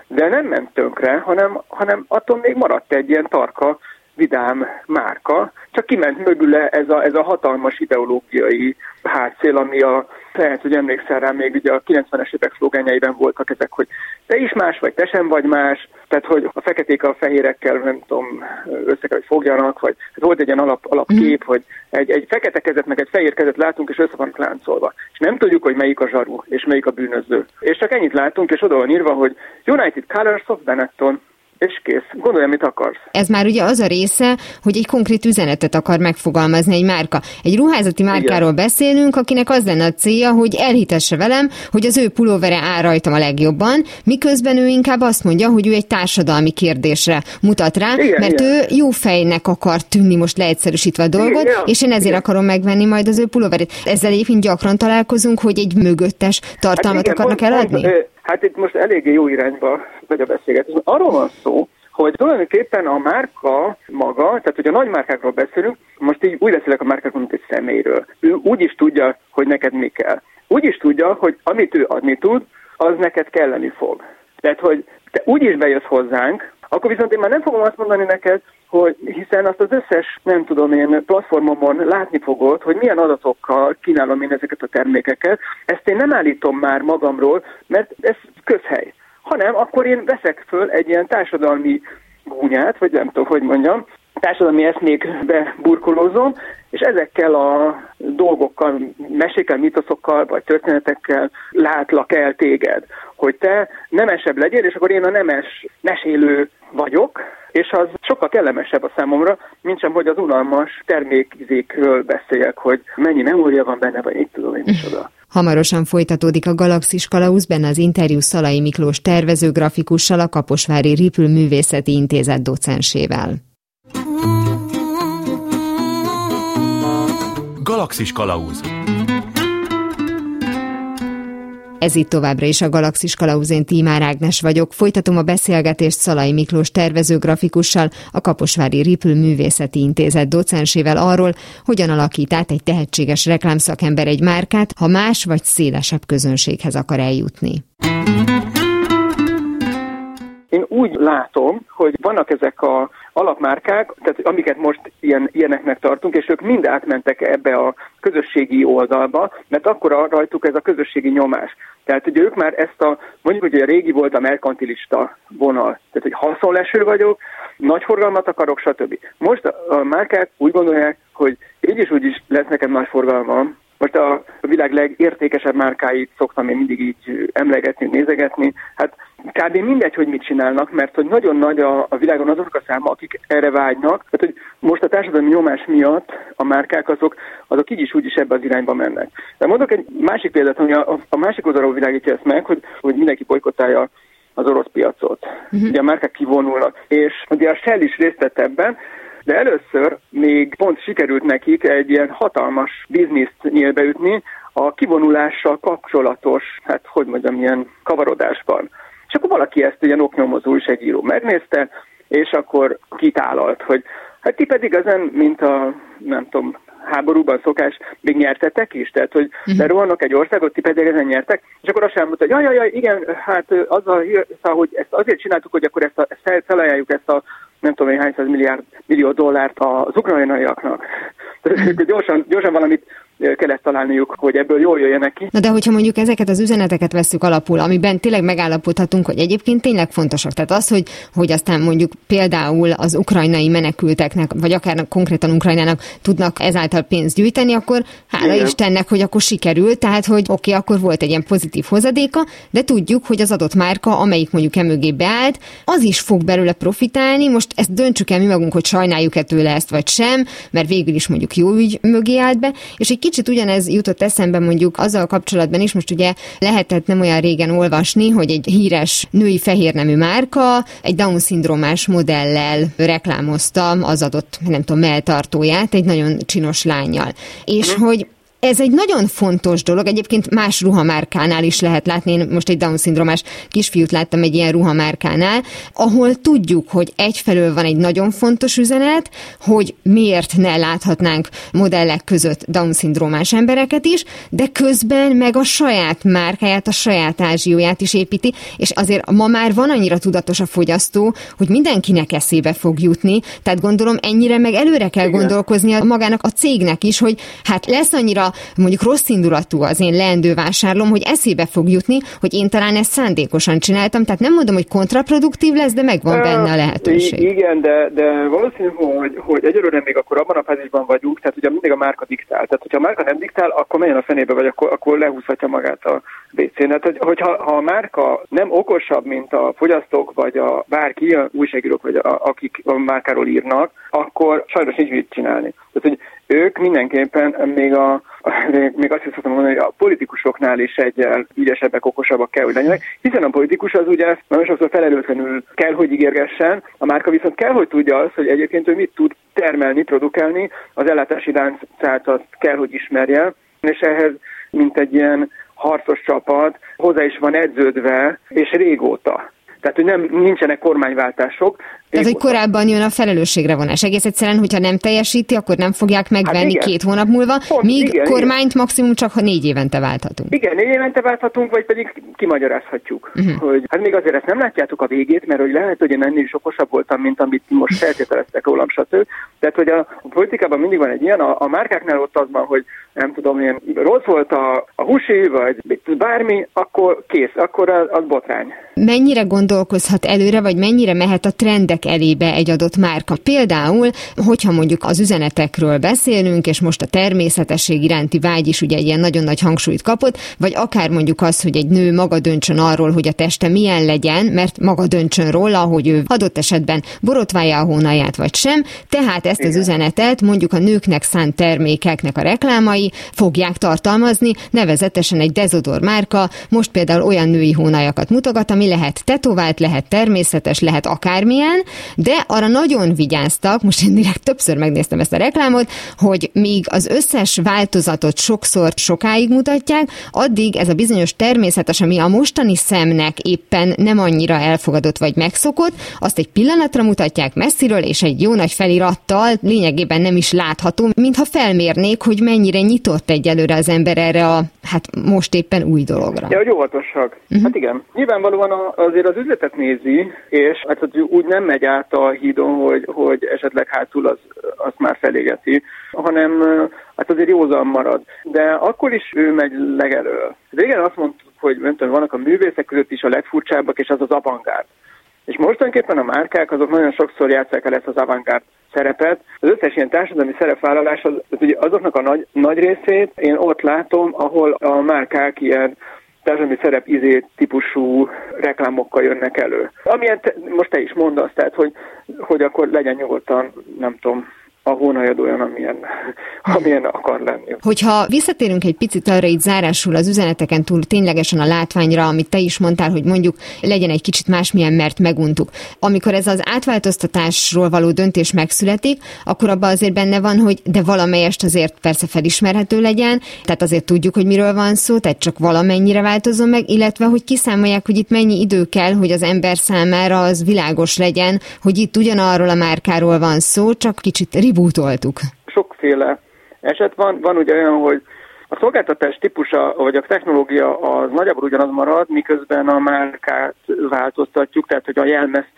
de nem ment tönkre, hanem, hanem attól még maradt egy ilyen tarka, vidám márka, csak kiment mögüle ez a, ez a hatalmas ideológiai hátszél, ami a, lehet, hogy emlékszel rá, még ugye a 90-es évek szlogányaiban voltak ezek, hogy te is más vagy, te sem vagy más, tehát hogy a feketék a fehérekkel, nem tudom, össze kell, hogy fogjanak, vagy hát volt egy ilyen alap, alapkép, mm. hogy egy, egy fekete kezet meg egy fehér kezet látunk, és össze van láncolva. És nem tudjuk, hogy melyik a zsaru, és melyik a bűnöző. És csak ennyit látunk, és oda van írva, hogy United Colors of Benetton, és kész. Gondolj, mit akarsz. Ez már ugye az a része, hogy egy konkrét üzenetet akar megfogalmazni egy márka. Egy ruházati márkáról Igen. beszélünk, akinek az lenne a célja, hogy elhitesse velem, hogy az ő pulóvere áll rajtam a legjobban, miközben ő inkább azt mondja, hogy ő egy társadalmi kérdésre mutat rá, Igen, mert Igen. ő jó fejnek akar tűnni, most leegyszerűsítve a dolgot, Igen, és én ezért Igen. akarom megvenni majd az ő pulóverét. Ezzel egyébként gyakran találkozunk, hogy egy mögöttes tartalmat hát igen, akarnak eladni? Pont, Hát itt most eléggé jó irányba megy a beszélgetés. Arról van szó, hogy tulajdonképpen a márka maga, tehát hogy a nagy márkákról beszélünk, most így úgy beszélek a márkákról, mint egy személyről. Ő úgy is tudja, hogy neked mi kell. Úgy is tudja, hogy amit ő adni tud, az neked kelleni fog. Tehát, hogy te úgy is bejössz hozzánk, akkor viszont én már nem fogom azt mondani neked, hogy hiszen azt az összes, nem tudom én, platformomon látni fogod, hogy milyen adatokkal kínálom én ezeket a termékeket. Ezt én nem állítom már magamról, mert ez közhely. Hanem akkor én veszek föl egy ilyen társadalmi gúnyát, vagy nem tudom, hogy mondjam, társadalmi eszmékbe burkolózom, és ezekkel a dolgokkal, mesékkel, mitoszokkal, vagy történetekkel látlak el téged, hogy te nemesebb legyél, és akkor én a nemes mesélő vagyok, és az sokkal kellemesebb a számomra, mint sem, hogy az unalmas termékizékről beszéljek, hogy mennyi memória van benne, vagy így tudom én oda. Hamarosan folytatódik a Galaxis Kalausz, benne az interjú Szalai Miklós tervezőgrafikussal, a Kaposvári Ripül Művészeti Intézet docensével. Galaxis Kalauz Ez itt továbbra is a Galaxis Kalauzén Tímár Ágnes vagyok. Folytatom a beszélgetést Szalai Miklós tervezőgrafikussal, a Kaposvári Ripül Művészeti Intézet docensével arról, hogyan alakít át egy tehetséges reklámszakember egy márkát, ha más vagy szélesebb közönséghez akar eljutni. Én úgy látom, hogy vannak ezek a alapmárkák, tehát amiket most ilyen, ilyeneknek tartunk, és ők mind átmentek ebbe a közösségi oldalba, mert akkor rajtuk ez a közösségi nyomás. Tehát ugye ők már ezt a, mondjuk, hogy a régi volt a merkantilista vonal, tehát hogy haszonleső vagyok, nagy forgalmat akarok, stb. Most a, márkák úgy gondolják, hogy így is úgy is lesz nekem nagy forgalmam, most a világ legértékesebb márkáit szoktam én mindig így emlegetni, nézegetni. Hát kb. mindegy, hogy mit csinálnak, mert hogy nagyon nagy a, a világon azok a száma, akik erre vágynak. Tehát, hogy most a társadalmi nyomás miatt a márkák azok, azok így is úgy is ebbe az irányba mennek. De mondok egy másik példát, ami a, a másik oldalról világítja ezt meg, hogy, hogy mindenki bolykottálja az orosz piacot. Uh-huh. Ugye a márkák kivonulnak. És ugye a Shell is részt vett ebben, de először még pont sikerült nekik egy ilyen hatalmas bizniszt nyílbeütni a kivonulással kapcsolatos, hát hogy mondjam, ilyen kavarodásban. És akkor valaki ezt ilyen oknyomozó újságíró megnézte, és akkor kitálalt, hogy hát ti pedig ezen, mint a, nem tudom, háborúban szokás, még nyertetek is? Tehát, hogy uh-huh. Mhm. rohannak egy országot, ti pedig ezen nyertek, és akkor azt sem mondta, hogy jaj, jaj, igen, hát az a, szóval, hogy ezt azért csináltuk, hogy akkor ezt, a, ezt felajánljuk ezt a nem tudom én hány milliárd millió dollárt az ukrajnaiaknak. Tehát gyorsan, gyorsan valamit kellett találniuk, hogy ebből jól jöjjenek ki. Na de hogyha mondjuk ezeket az üzeneteket veszük alapul, amiben tényleg megállapodhatunk, hogy egyébként tényleg fontosak. Tehát az, hogy, hogy aztán mondjuk például az ukrajnai menekülteknek, vagy akár konkrétan Ukrajnának tudnak ezáltal pénzt gyűjteni, akkor hála Igen. Istennek, hogy akkor sikerült, tehát hogy oké, okay, akkor volt egy ilyen pozitív hozadéka, de tudjuk, hogy az adott márka, amelyik mondjuk emögé beállt, az is fog belőle profitálni. Most ezt döntsük el mi magunk, hogy sajnáljuk-e tőle ezt vagy sem, mert végül is mondjuk jó ügy mögé állt be, és egy kicsit ugyanez jutott eszembe mondjuk azzal kapcsolatban is, most ugye lehetett nem olyan régen olvasni, hogy egy híres női fehérnemű márka egy Down-szindrómás modellel reklámozta az adott, nem tudom, melltartóját egy nagyon csinos lányjal. És mhm. hogy ez egy nagyon fontos dolog, egyébként más ruhamárkánál is lehet látni, én most egy Down-szindromás kisfiút láttam egy ilyen ruhamárkánál, ahol tudjuk, hogy egyfelől van egy nagyon fontos üzenet, hogy miért ne láthatnánk modellek között Down-szindrómás embereket is, de közben meg a saját márkáját, a saját ázsióját is építi, és azért ma már van annyira tudatos a fogyasztó, hogy mindenkinek eszébe fog jutni, tehát gondolom ennyire meg előre kell Igen. gondolkozni a magának a cégnek is, hogy hát lesz annyira mondjuk rossz indulatú az én leendő vásárlom, hogy eszébe fog jutni, hogy én talán ezt szándékosan csináltam, tehát nem mondom, hogy kontraproduktív lesz, de megvan benne a lehetőség. Igen, de, de valószínű, hogy, hogy egyelőre még akkor abban a fázisban vagyunk, tehát ugye mindig a márka diktál. Tehát, hogyha a márka nem diktál, akkor menjen a fenébe, vagy akkor, akkor lehúzhatja magát a WC-n. Tehát, hogy, hogyha ha a márka nem okosabb, mint a fogyasztók, vagy a bárki, a újságírók, vagy a, akik a márkáról írnak, akkor sajnos nincs mit csinálni. Tehát, hogy ők mindenképpen még, a, még azt is szoktam mondani, hogy a politikusoknál is egyel ügyesebbek, okosabbak kell, hogy legyenek, hiszen a politikus az ugye nagyon sokszor felelőtlenül kell, hogy ígérgessen, a márka viszont kell, hogy tudja azt, hogy egyébként ő mit tud termelni, produkálni, az ellátási láncát azt kell, hogy ismerje, és ehhez mint egy ilyen harcos csapat hozzá is van edződve, és régóta. Tehát, hogy nem, nincsenek kormányváltások. Tehát, hogy korábban jön a felelősségre vonás. Egész egyszerűen, hogyha nem teljesíti, akkor nem fogják megvenni hát két hónap múlva, Pont, míg igen, kormányt igen. maximum csak ha négy évente válthatunk. Igen, négy évente válthatunk, vagy pedig kimagyarázhatjuk. Uh-huh. Hogy, hát még azért ezt nem látjátok a végét, mert hogy lehet, hogy én ennél is okosabb voltam, mint amit most feltételeztek rólam, stb. Tehát, hogy a, a politikában mindig van egy ilyen, a, a márkáknál ott az van, hogy nem tudom, ilyen rossz volt a, a husi, vagy bármi, akkor kész, akkor az, az botrány. Mennyire gondolkozhat előre, vagy mennyire mehet a trendek elébe egy adott márka? Például, hogyha mondjuk az üzenetekről beszélünk, és most a természetesség iránti vágy is ugye egy ilyen nagyon nagy hangsúlyt kapott, vagy akár mondjuk az, hogy egy nő maga döntsön arról, hogy a teste milyen legyen, mert maga döntsön róla, hogy ő adott esetben borotválja a hónaját vagy sem, tehát ezt az üzenetet mondjuk a nőknek szánt termékeknek a reklámai, fogják tartalmazni, nevezetesen egy dezodor márka, most például olyan női hónajakat mutogat, ami lehet tetovált, lehet természetes, lehet akármilyen, de arra nagyon vigyáztak, most én direkt többször megnéztem ezt a reklámot, hogy míg az összes változatot sokszor sokáig mutatják, addig ez a bizonyos természetes, ami a mostani szemnek éppen nem annyira elfogadott vagy megszokott, azt egy pillanatra mutatják messziről, és egy jó nagy felirattal lényegében nem is látható, mintha felmérnék, hogy mennyire nyitott egyelőre az ember erre a, hát most éppen új dologra. Ja, hogy óvatosak. Uh-huh. Hát igen. Nyilvánvalóan azért az üzletet nézi, és hát úgy nem megy át a hídon, hogy, hogy esetleg hátul az, azt már felégeti, hanem hát azért józan marad. De akkor is ő megy legelől. Régen azt mondtuk, hogy nem vannak a művészek között is a legfurcsábbak, és az az avantgárd. És mostanképpen a márkák azok nagyon sokszor játszák el ezt az avantgárd szerepet. Az összes ilyen társadalmi szerepvállalás, az, az ugye azoknak a nagy, nagy részét én ott látom, ahol a márkák ilyen társadalmi szerep izé típusú reklámokkal jönnek elő. Amilyen te, most te is mondasz, tehát hogy, hogy akkor legyen nyugodtan, nem tudom, a hónajad olyan, amilyen, amilyen akar lenni. Hogyha visszatérünk egy picit arra itt zárásul az üzeneteken túl ténylegesen a látványra, amit te is mondtál, hogy mondjuk legyen egy kicsit másmilyen, mert meguntuk. Amikor ez az átváltoztatásról való döntés megszületik, akkor abban azért benne van, hogy de valamelyest azért persze felismerhető legyen, tehát azért tudjuk, hogy miről van szó, tehát csak valamennyire változom meg, illetve hogy kiszámolják, hogy itt mennyi idő kell, hogy az ember számára az világos legyen, hogy itt ugyanarról a márkáról van szó, csak kicsit rebootoltuk. Sokféle eset van. Van ugye olyan, hogy a szolgáltatás típusa, vagy a technológia az nagyjából ugyanaz marad, miközben a márkát változtatjuk, tehát hogy a jelmezt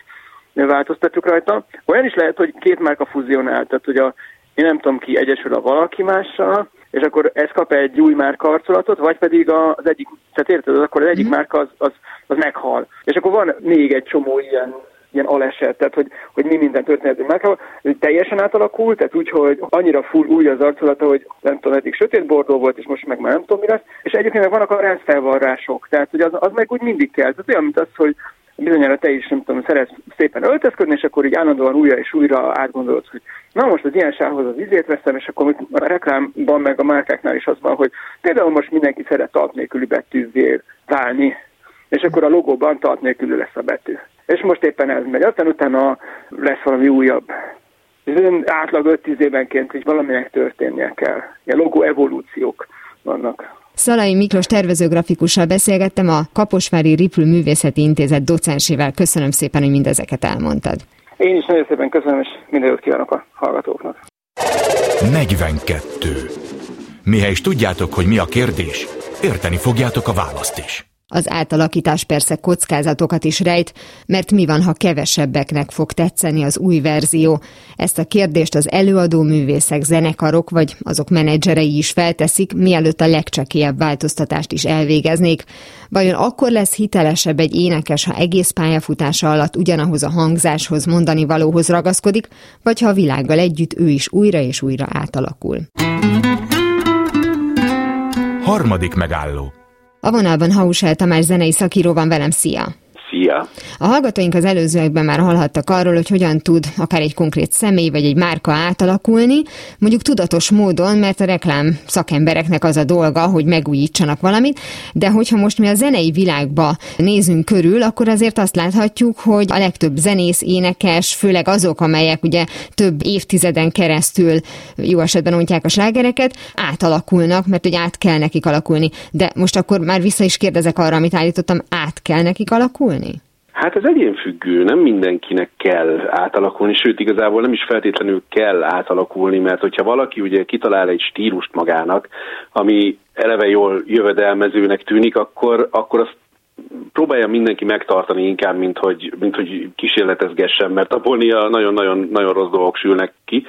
változtatjuk rajta. Olyan is lehet, hogy két márka fuzionál, tehát hogy a, én nem tudom ki egyesül a valaki mással, és akkor ez kap egy új márka arcolatot, vagy pedig az egyik, tehát érted, akkor az egyik mm. márka az, az, az meghal. És akkor van még egy csomó ilyen ilyen aleset, tehát hogy, hogy mi minden történet meg, hogy teljesen átalakult, tehát úgy, hogy annyira full új az arculata, hogy nem tudom, eddig sötét bordó volt, és most meg már nem tudom mi lesz, és egyébként meg vannak a rendszervarrások, tehát hogy az, az meg úgy mindig kell. Tehát olyan, mint az, hogy bizonyára te is, nem tudom, szeretsz szépen öltözködni, és akkor így állandóan újra és újra átgondolod, hogy na most az ilyen sávhoz az izét veszem, és akkor a reklámban meg a márkáknál is az van, hogy például most mindenki szeret alt nélküli betűzzé válni, és akkor a logóban tart nélkül lesz a betű. És most éppen ez megy. Aztán utána lesz valami újabb. Ez átlag 5-10 évenként, hogy valaminek történnie kell. Ilyen logó evolúciók vannak. Szalai Miklós tervezőgrafikussal beszélgettem a Kaposvári Riplő Művészeti Intézet docensével. Köszönöm szépen, hogy mindezeket elmondtad. Én is nagyon szépen köszönöm, és minden jót kívánok a hallgatóknak. 42. Mihez tudjátok, hogy mi a kérdés, érteni fogjátok a választ is. Az átalakítás persze kockázatokat is rejt, mert mi van, ha kevesebbeknek fog tetszeni az új verzió? Ezt a kérdést az előadó művészek, zenekarok vagy azok menedzserei is felteszik, mielőtt a legcsekélyebb változtatást is elvégeznék. Vajon akkor lesz hitelesebb egy énekes, ha egész pályafutása alatt ugyanahoz a hangzáshoz, mondani valóhoz ragaszkodik, vagy ha a világgal együtt ő is újra és újra átalakul? Harmadik megálló a vonalban Hausel Tamás zenei szakíró van velem, szia! Szia! A hallgatóink az előzőekben már hallhattak arról, hogy hogyan tud akár egy konkrét személy vagy egy márka átalakulni, mondjuk tudatos módon, mert a reklám szakembereknek az a dolga, hogy megújítsanak valamit, de hogyha most mi a zenei világba nézünk körül, akkor azért azt láthatjuk, hogy a legtöbb zenész, énekes, főleg azok, amelyek ugye több évtizeden keresztül jó esetben ontják a slágereket, átalakulnak, mert hogy át kell nekik alakulni. De most akkor már vissza is kérdezek arra, amit állítottam, át kell nekik alakulni? Hát ez egyénfüggő, nem mindenkinek kell átalakulni, sőt igazából nem is feltétlenül kell átalakulni, mert hogyha valaki ugye kitalál egy stílust magának, ami eleve jól jövedelmezőnek tűnik, akkor, akkor azt próbálja mindenki megtartani inkább, mint hogy, mint hogy kísérletezgessen, mert abból nagyon-nagyon nagyon rossz dolgok sülnek ki.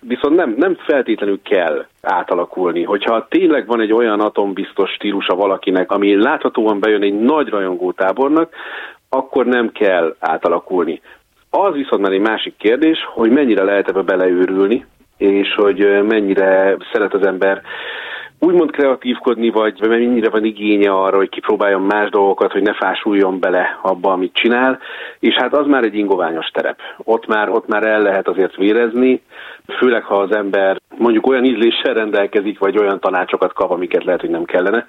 Viszont nem, nem feltétlenül kell átalakulni. Hogyha tényleg van egy olyan atombiztos stílusa valakinek, ami láthatóan bejön egy nagy rajongó akkor nem kell átalakulni. Az viszont már egy másik kérdés, hogy mennyire lehet ebbe beleőrülni, és hogy mennyire szeret az ember úgymond kreatívkodni, vagy mennyire van igénye arra, hogy kipróbáljon más dolgokat, hogy ne fásuljon bele abba, amit csinál, és hát az már egy ingoványos terep. Ott már, ott már el lehet azért vérezni, főleg ha az ember mondjuk olyan ízléssel rendelkezik, vagy olyan tanácsokat kap, amiket lehet, hogy nem kellene.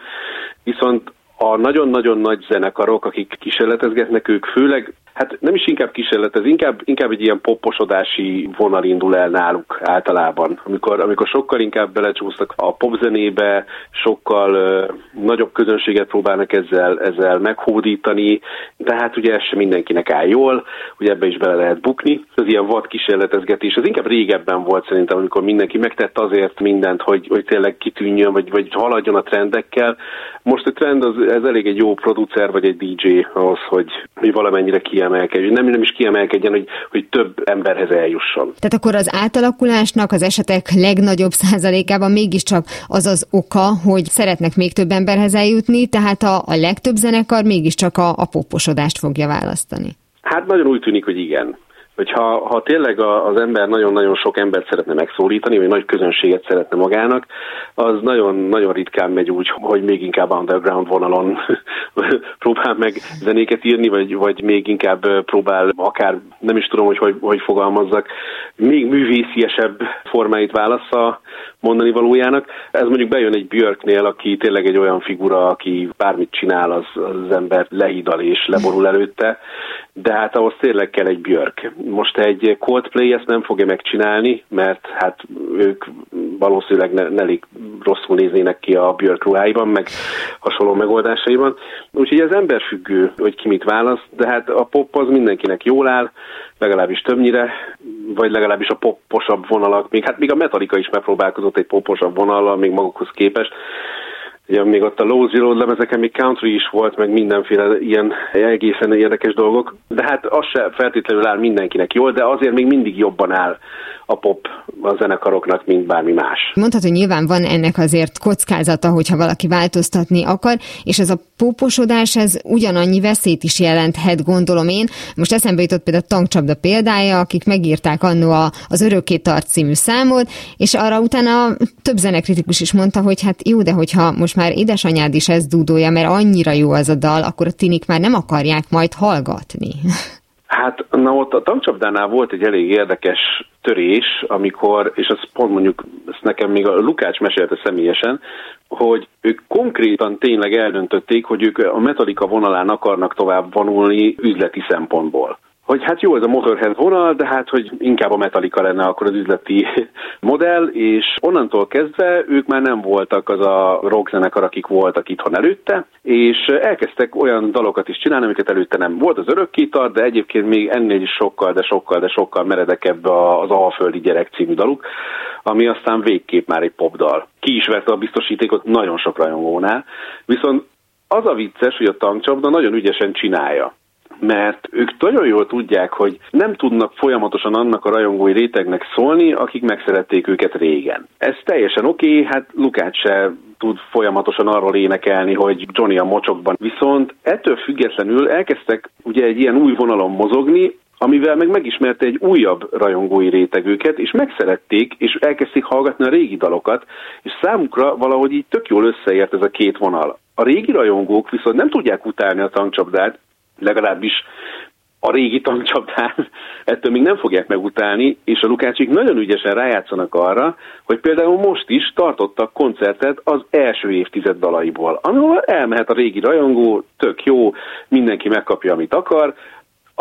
Viszont a nagyon-nagyon nagy zenekarok, akik kísérletezgetnek, ők főleg hát nem is inkább kísérlet, ez inkább, inkább egy ilyen poposodási vonal indul el náluk általában, amikor, amikor sokkal inkább belecsúsznak a popzenébe, sokkal uh, nagyobb közönséget próbálnak ezzel, ezzel meghódítani, de hát ugye ez sem mindenkinek áll jól, ugye ebbe is bele lehet bukni. Ez ilyen vad kísérletezgetés, ez inkább régebben volt szerintem, amikor mindenki megtett azért mindent, hogy, hogy tényleg kitűnjön, vagy, vagy haladjon a trendekkel. Most a trend az, ez elég egy jó producer, vagy egy DJ ahhoz, hogy, hogy valamennyire kiemelkedjen. Nem, nem is kiemelkedjen, hogy, hogy több emberhez eljusson. Tehát akkor az átalakulásnak az esetek legnagyobb százalékában mégiscsak az az oka, hogy szeretnek még több emberhez eljutni, tehát a, a legtöbb zenekar mégiscsak a, a poposodást fogja választani. Hát nagyon úgy tűnik, hogy igen hogyha ha tényleg az ember nagyon-nagyon sok embert szeretne megszólítani, vagy nagy közönséget szeretne magának, az nagyon-nagyon ritkán megy úgy, hogy még inkább underground vonalon próbál meg zenéket írni, vagy, vagy még inkább próbál akár, nem is tudom, hogy hogy, hogy fogalmazzak, még művésziesebb formáit válasza mondani valójának. Ez mondjuk bejön egy Björknél, aki tényleg egy olyan figura, aki bármit csinál, az, az ember lehidal és leborul előtte, de hát ahhoz tényleg kell egy Björk. Most egy Coldplay ezt nem fogja megcsinálni, mert hát ők valószínűleg ne, elég rosszul néznének ki a Björk ruháiban, meg hasonló megoldásaiban. Úgyhogy ez emberfüggő, hogy ki mit választ, de hát a pop az mindenkinek jól áll, legalábbis többnyire, vagy legalábbis a poposabb vonalak, még hát még a Metallica is megpróbálkozott egy poposabb vonallal, még magukhoz képest, Ugye még ott a Low Zero lemezeken még country is volt, meg mindenféle ilyen egészen érdekes dolgok, de hát az se feltétlenül áll mindenkinek jól, de azért még mindig jobban áll a pop a zenekaroknak, mint bármi más. Mondhatod, hogy nyilván van ennek azért kockázata, hogyha valaki változtatni akar, és ez a póposodás, ez ugyanannyi veszélyt is jelenthet, gondolom én. Most eszembe jutott például a tankcsapda példája, akik megírták annó az Örökké tart című számot, és arra utána több zenekritikus is mondta, hogy hát jó, de hogyha most már édesanyád is ezt dúdolja, mert annyira jó az a dal, akkor a tinik már nem akarják majd hallgatni. Hát, na ott a tankcsapdánál volt egy elég érdekes törés, amikor, és azt pont mondjuk, ezt nekem még a Lukács mesélte személyesen, hogy ők konkrétan tényleg eldöntötték, hogy ők a Metallica vonalán akarnak tovább vonulni üzleti szempontból hogy hát jó ez a Motorhead vonal, de hát hogy inkább a Metallica lenne akkor az üzleti modell, és onnantól kezdve ők már nem voltak az a rockzenekar, akik voltak itthon előtte, és elkezdtek olyan dalokat is csinálni, amiket előtte nem volt az örökkítart, de egyébként még ennél is sokkal, de sokkal, de sokkal meredekebb az Alföldi Gyerek című daluk, ami aztán végképp már egy popdal. Ki is vette a biztosítékot nagyon sok rajongónál, viszont az a vicces, hogy a tankcsapda nagyon ügyesen csinálja mert ők nagyon jól tudják, hogy nem tudnak folyamatosan annak a rajongói rétegnek szólni, akik megszerették őket régen. Ez teljesen oké, okay, hát Lukács se tud folyamatosan arról énekelni, hogy Johnny a mocsokban. Viszont ettől függetlenül elkezdtek ugye egy ilyen új vonalon mozogni, amivel meg megismerte egy újabb rajongói rétegüket, és megszerették, és elkezdték hallgatni a régi dalokat, és számukra valahogy így tök jól összeért ez a két vonal. A régi rajongók viszont nem tudják utálni a tankcsapdát, legalábbis a régi tankcsapdán ettől még nem fogják megutálni, és a Lukácsik nagyon ügyesen rájátszanak arra, hogy például most is tartottak koncertet az első évtized dalaiból, ahol elmehet a régi rajongó, tök jó, mindenki megkapja, amit akar,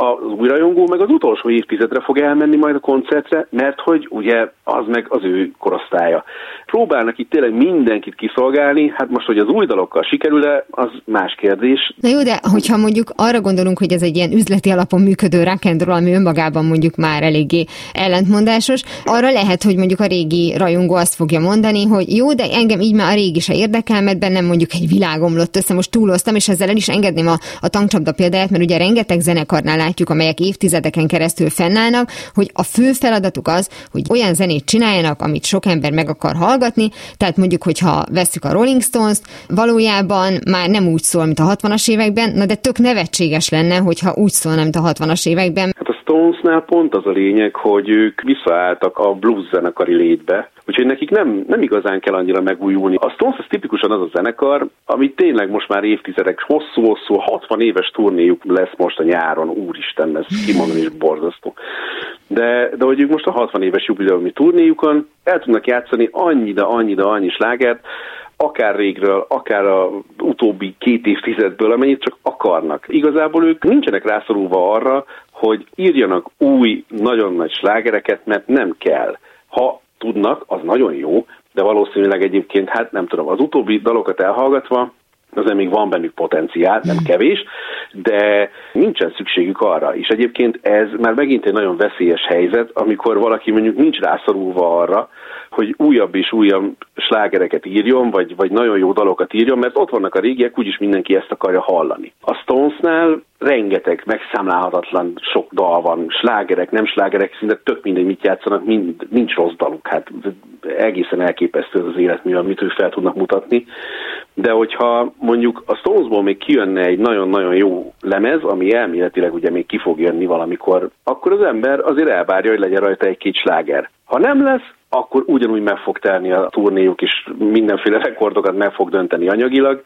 az új rajongó meg az utolsó évtizedre fog elmenni majd a koncertre, mert hogy ugye az meg az ő korosztálya. Próbálnak itt tényleg mindenkit kiszolgálni, hát most, hogy az új dalokkal sikerül-e, az más kérdés. Na jó, de hogyha mondjuk arra gondolunk, hogy ez egy ilyen üzleti alapon működő rock and roll, ami önmagában mondjuk már eléggé ellentmondásos, arra lehet, hogy mondjuk a régi rajongó azt fogja mondani, hogy jó, de engem így már a régi se érdekel, mert bennem mondjuk egy világomlott össze, most túloztam, és ezzel el is engedném a, a tankcsapda példáját, mert ugye rengeteg zenekarnál látjuk, amelyek évtizedeken keresztül fennállnak, hogy a fő feladatuk az, hogy olyan zenét csináljanak, amit sok ember meg akar hallgatni, tehát mondjuk, hogyha vesszük a Rolling Stones-t, valójában már nem úgy szól, mint a 60-as években, na de tök nevetséges lenne, hogyha úgy szólna, mint a 60-as években. Stonesnál pont az a lényeg, hogy ők visszaálltak a blues zenekari létbe, úgyhogy nekik nem, nem igazán kell annyira megújulni. A Stones az tipikusan az a zenekar, ami tényleg most már évtizedek hosszú-hosszú, 60 éves turnéjuk lesz most a nyáron, úristen, ez kimondani is borzasztó. De, de hogy ők most a 60 éves jubileumi turnéjukon el tudnak játszani annyi, de annyi, de annyi slágert, akár régről, akár a utóbbi két évtizedből, amennyit csak akarnak. Igazából ők nincsenek rászorulva arra, hogy írjanak új, nagyon nagy slágereket, mert nem kell. Ha tudnak, az nagyon jó, de valószínűleg egyébként, hát nem tudom, az utóbbi dalokat elhallgatva, azért még van bennük potenciál, nem kevés, de nincsen szükségük arra. És egyébként ez már megint egy nagyon veszélyes helyzet, amikor valaki mondjuk nincs rászorulva arra, hogy újabb és újabb slágereket írjon, vagy, vagy nagyon jó dalokat írjon, mert ott vannak a régiek, úgyis mindenki ezt akarja hallani. A Stonesnál rengeteg, megszámlálhatatlan sok dal van, slágerek, nem slágerek, szinte tök mindegy, mit játszanak, mind, nincs rossz daluk, hát egészen elképesztő az életmű, amit ők fel tudnak mutatni. De hogyha mondjuk a Stonesból még kijönne egy nagyon-nagyon jó lemez, ami elméletileg ugye még ki fog jönni valamikor, akkor az ember azért elvárja, hogy legyen rajta egy-két sláger. Ha nem lesz, akkor ugyanúgy meg fog telni a turnéjuk, és mindenféle rekordokat meg fog dönteni anyagilag.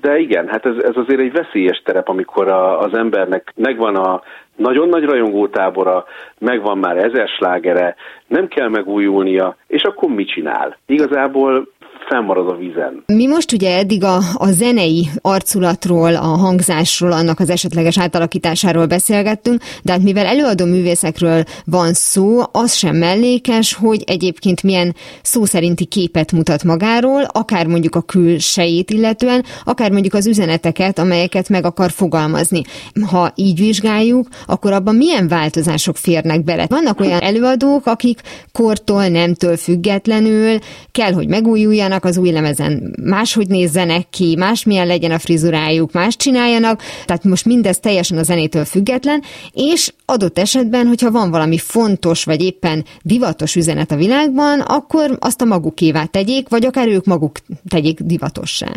De igen, hát ez, ez azért egy veszélyes terep, amikor a, az embernek megvan a nagyon nagy rajongótábora, megvan már ezer slágere, nem kell megújulnia, és akkor mit csinál? Igazából fennmarad a vízen. Mi most ugye eddig a, a zenei arculatról, a hangzásról, annak az esetleges átalakításáról beszélgettünk, de hát mivel előadó művészekről van szó, az sem mellékes, hogy egyébként milyen szó szerinti képet mutat magáról, akár mondjuk a külsejét illetően, akár mondjuk az üzeneteket, amelyeket meg akar fogalmazni. Ha így vizsgáljuk, akkor abban milyen változások férnek bele? Vannak olyan előadók, akik kortól, nemtől függetlenül kell, hogy megújuljanak, csináljanak az új lemezen, máshogy nézzenek ki, másmilyen legyen a frizurájuk, más csináljanak, tehát most mindez teljesen a zenétől független, és adott esetben, hogyha van valami fontos, vagy éppen divatos üzenet a világban, akkor azt a magukévá tegyék, vagy akár ők maguk tegyék divatossá.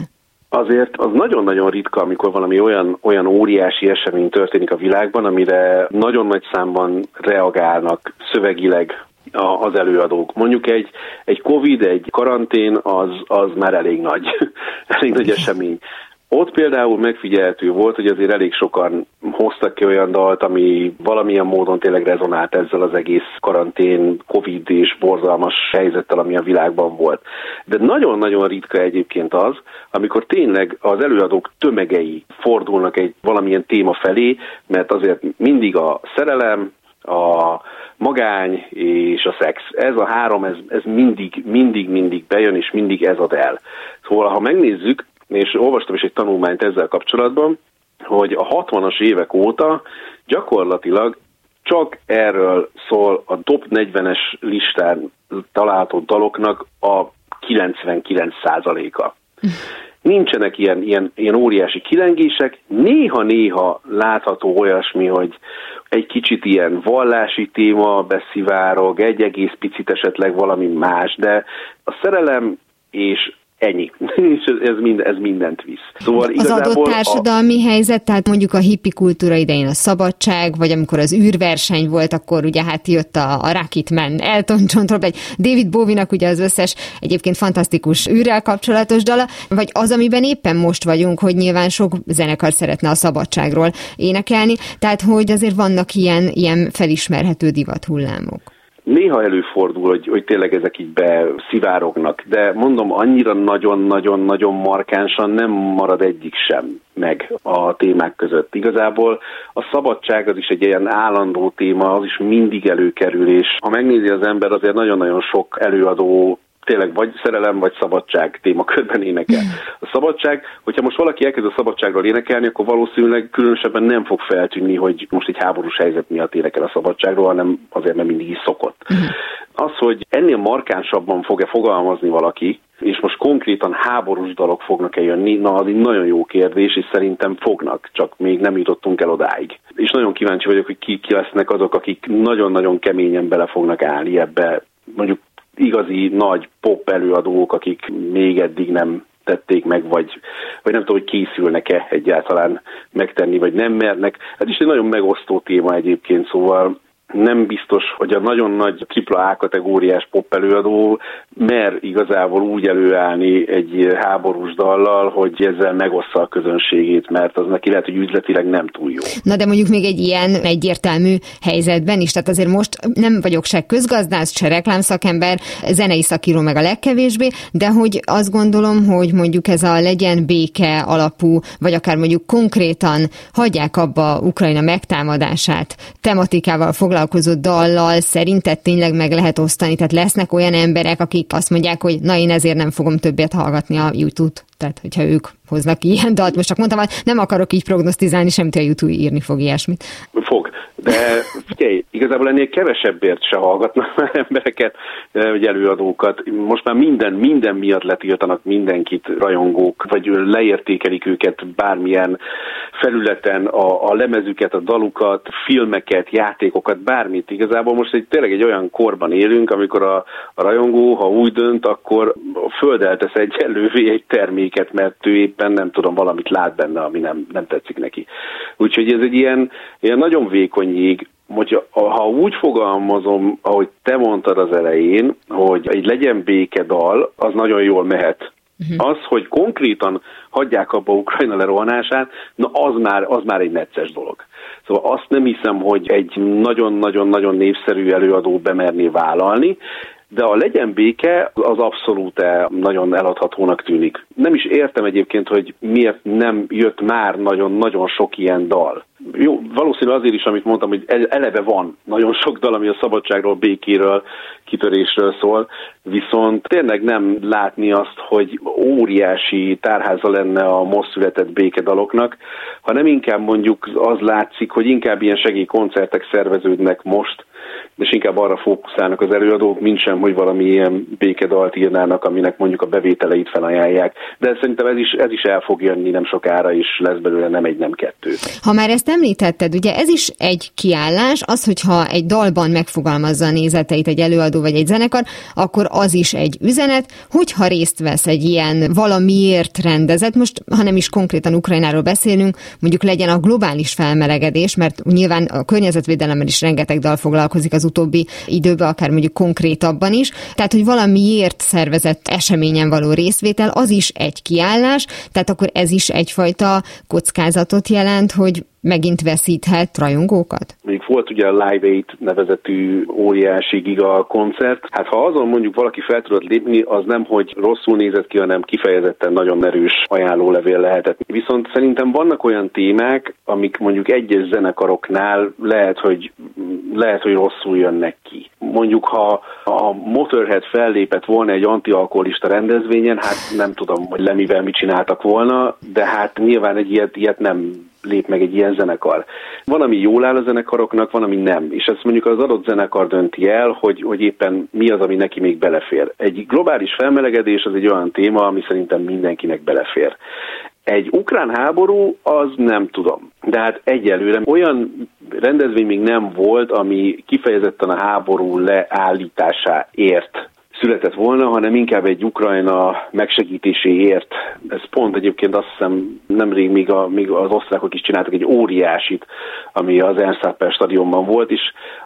Azért az nagyon-nagyon ritka, amikor valami olyan, olyan óriási esemény történik a világban, amire nagyon nagy számban reagálnak szövegileg az előadók. Mondjuk egy, egy Covid, egy karantén, az, az már elég nagy, elég nagy esemény. Ott például megfigyelhető volt, hogy azért elég sokan hoztak ki olyan dalt, ami valamilyen módon tényleg rezonált ezzel az egész karantén, covid és borzalmas helyzettel, ami a világban volt. De nagyon-nagyon ritka egyébként az, amikor tényleg az előadók tömegei fordulnak egy valamilyen téma felé, mert azért mindig a szerelem, a magány és a szex. Ez a három, ez, ez mindig, mindig, mindig bejön, és mindig ez ad el. Szóval, ha megnézzük, és olvastam is egy tanulmányt ezzel kapcsolatban, hogy a 60-as évek óta gyakorlatilag csak erről szól a top 40-es listán található daloknak a 99%-a. Nincsenek ilyen, ilyen, ilyen óriási kilengések, néha-néha látható olyasmi, hogy egy kicsit ilyen vallási téma beszivárog, egy egész picit esetleg valami más, de a szerelem és Ennyi. És ez, mind, ez mindent visz. Szóval az adott társadalmi a... helyzet, tehát mondjuk a hippi kultúra idején a szabadság, vagy amikor az űrverseny volt, akkor ugye hát jött a, a Rocketman, Elton John, egy David Bowie-nak ugye az összes egyébként fantasztikus űrrel kapcsolatos dala, vagy az, amiben éppen most vagyunk, hogy nyilván sok zenekar szeretne a szabadságról énekelni, tehát hogy azért vannak ilyen, ilyen felismerhető divat hullámok. Néha előfordul, hogy, hogy tényleg ezek így beszivárognak, de mondom, annyira nagyon-nagyon-nagyon markánsan nem marad egyik sem meg a témák között. Igazából a szabadság az is egy ilyen állandó téma, az is mindig előkerül, és ha megnézi az ember, azért nagyon-nagyon sok előadó tényleg vagy szerelem, vagy szabadság témakörben énekel. A szabadság, hogyha most valaki elkezd a szabadságról énekelni, akkor valószínűleg különösebben nem fog feltűnni, hogy most egy háborús helyzet miatt énekel a szabadságról, hanem azért, mert mindig is szokott. Az, hogy ennél markánsabban fog-e fogalmazni valaki, és most konkrétan háborús dalok fognak-e jönni, na az egy nagyon jó kérdés, és szerintem fognak, csak még nem jutottunk el odáig. És nagyon kíváncsi vagyok, hogy ki, ki lesznek azok, akik nagyon-nagyon keményen bele fognak állni ebbe, mondjuk igazi nagy pop előadók, akik még eddig nem tették meg, vagy, vagy nem tudom, hogy készülnek-e egyáltalán megtenni, vagy nem mernek. Ez is egy nagyon megosztó téma egyébként, szóval nem biztos, hogy a nagyon nagy AAA kategóriás pop előadó mer igazából úgy előállni egy háborús dallal, hogy ezzel megossza a közönségét, mert az neki lehet, hogy üzletileg nem túl jó. Na de mondjuk még egy ilyen egyértelmű helyzetben is, tehát azért most nem vagyok se közgazdász, se reklámszakember, zenei szakíró meg a legkevésbé, de hogy azt gondolom, hogy mondjuk ez a legyen béke alapú, vagy akár mondjuk konkrétan hagyják abba Ukrajna megtámadását, tematikával foglalkozó dallal, szerinted tényleg meg lehet osztani? Tehát lesznek olyan emberek, akik azt mondják, hogy na én ezért nem fogom többet hallgatni a YouTube-t. Tehát, hogyha ők hoznak ilyen dalt, most csak mondtam, hogy nem akarok így prognosztizálni, semmit a YouTube írni fog ilyesmit. Fog, de figyelj, igazából ennél kevesebbért se hallgatnak embereket, vagy előadókat. Most már minden, minden miatt letiltanak mindenkit rajongók, vagy leértékelik őket bármilyen felületen, a, a lemezüket, a dalukat, filmeket, játékokat, bármit. Igazából most egy, tényleg egy olyan korban élünk, amikor a, a rajongó, ha úgy dönt, akkor földeltesz egy elővé egy terméket, mert ő éppen nem tudom, valamit lát benne, ami nem, nem tetszik neki. Úgyhogy ez egy ilyen, ilyen nagyon vékony jég, hogyha, ha úgy fogalmazom, ahogy te mondtad az elején, hogy egy legyen békedal, az nagyon jól mehet. Uh-huh. Az, hogy konkrétan hagyják abba Ukrajna lerohanását, na az már, az már egy necces dolog. Szóval azt nem hiszem, hogy egy nagyon-nagyon-nagyon népszerű előadó bemerné vállalni, de a legyen béke az abszolút nagyon eladhatónak tűnik. Nem is értem egyébként, hogy miért nem jött már nagyon-nagyon sok ilyen dal. Jó, valószínű azért is, amit mondtam, hogy eleve van nagyon sok dal, ami a szabadságról, békéről, kitörésről szól, viszont tényleg nem látni azt, hogy óriási tárháza lenne a most született békedaloknak, hanem inkább mondjuk az látszik, hogy inkább ilyen segélykoncertek szerveződnek most, és inkább arra fókuszálnak az előadók, mint sem, hogy valami ilyen békedalt írnának, aminek mondjuk a bevételeit felajánlják. De szerintem ez is, ez is el fog jönni nem sokára, és lesz belőle nem egy, nem kettő. Ha már ezt említetted, ugye ez is egy kiállás, az, hogyha egy dalban megfogalmazza a nézeteit egy előadó vagy egy zenekar, akkor az is egy üzenet, hogyha részt vesz egy ilyen valamiért rendezett, most ha nem is konkrétan Ukrajnáról beszélünk, mondjuk legyen a globális felmelegedés, mert nyilván a környezetvédelemmel is rengeteg dal foglalkozik az utóbbi időben, akár mondjuk konkrétabban is. Tehát, hogy valamiért szervezett eseményen való részvétel, az is egy kiállás, tehát akkor ez is egyfajta kockázatot jelent, hogy megint veszíthet rajongókat? Még volt ugye a Live 8 nevezetű óriási giga koncert. Hát ha azon mondjuk valaki fel tudott lépni, az nem, hogy rosszul nézett ki, hanem kifejezetten nagyon erős ajánlólevél lehetett. Viszont szerintem vannak olyan témák, amik mondjuk egyes zenekaroknál lehet, hogy lehet, hogy rosszul jönnek ki. Mondjuk, ha a Motorhead fellépett volna egy antialkoholista rendezvényen, hát nem tudom, hogy lemivel mit csináltak volna, de hát nyilván egy ilyet, ilyet nem lép meg egy ilyen zenekar. Van, ami jól áll a zenekaroknak, van, ami nem. És ezt mondjuk az adott zenekar dönti el, hogy, hogy éppen mi az, ami neki még belefér. Egy globális felmelegedés az egy olyan téma, ami szerintem mindenkinek belefér. Egy ukrán háború, az nem tudom. De hát egyelőre olyan rendezvény még nem volt, ami kifejezetten a háború leállításáért született volna, hanem inkább egy Ukrajna megsegítéséért. Ez pont egyébként azt hiszem nemrég még, a, még az osztrákok is csináltak egy óriásit, ami az Ernst stadionban volt, és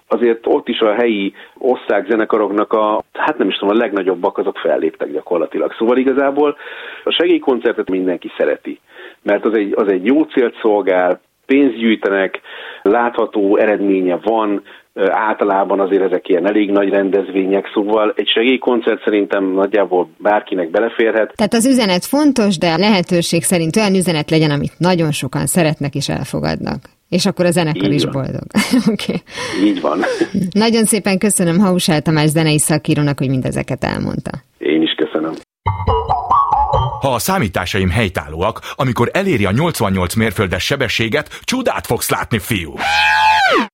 azért ott is a helyi osztrák zenekaroknak a, hát nem is tudom, a legnagyobbak azok felléptek gyakorlatilag. Szóval igazából a segélykoncertet mindenki szereti, mert az egy, az egy jó célt szolgál, pénzt gyűjtenek, látható eredménye van, általában azért ezek ilyen elég nagy rendezvények, szóval egy segélykoncert szerintem nagyjából bárkinek beleférhet. Tehát az üzenet fontos, de a lehetőség szerint olyan üzenet legyen, amit nagyon sokan szeretnek és elfogadnak. És akkor a zenekar Így is van. boldog. okay. Így van. Nagyon szépen köszönöm Hausál Tamás zenei szakírónak, hogy mindezeket elmondta. Én is köszönöm. Ha a számításaim helytállóak, amikor eléri a 88 mérföldes sebességet, csodát fogsz látni, fiú!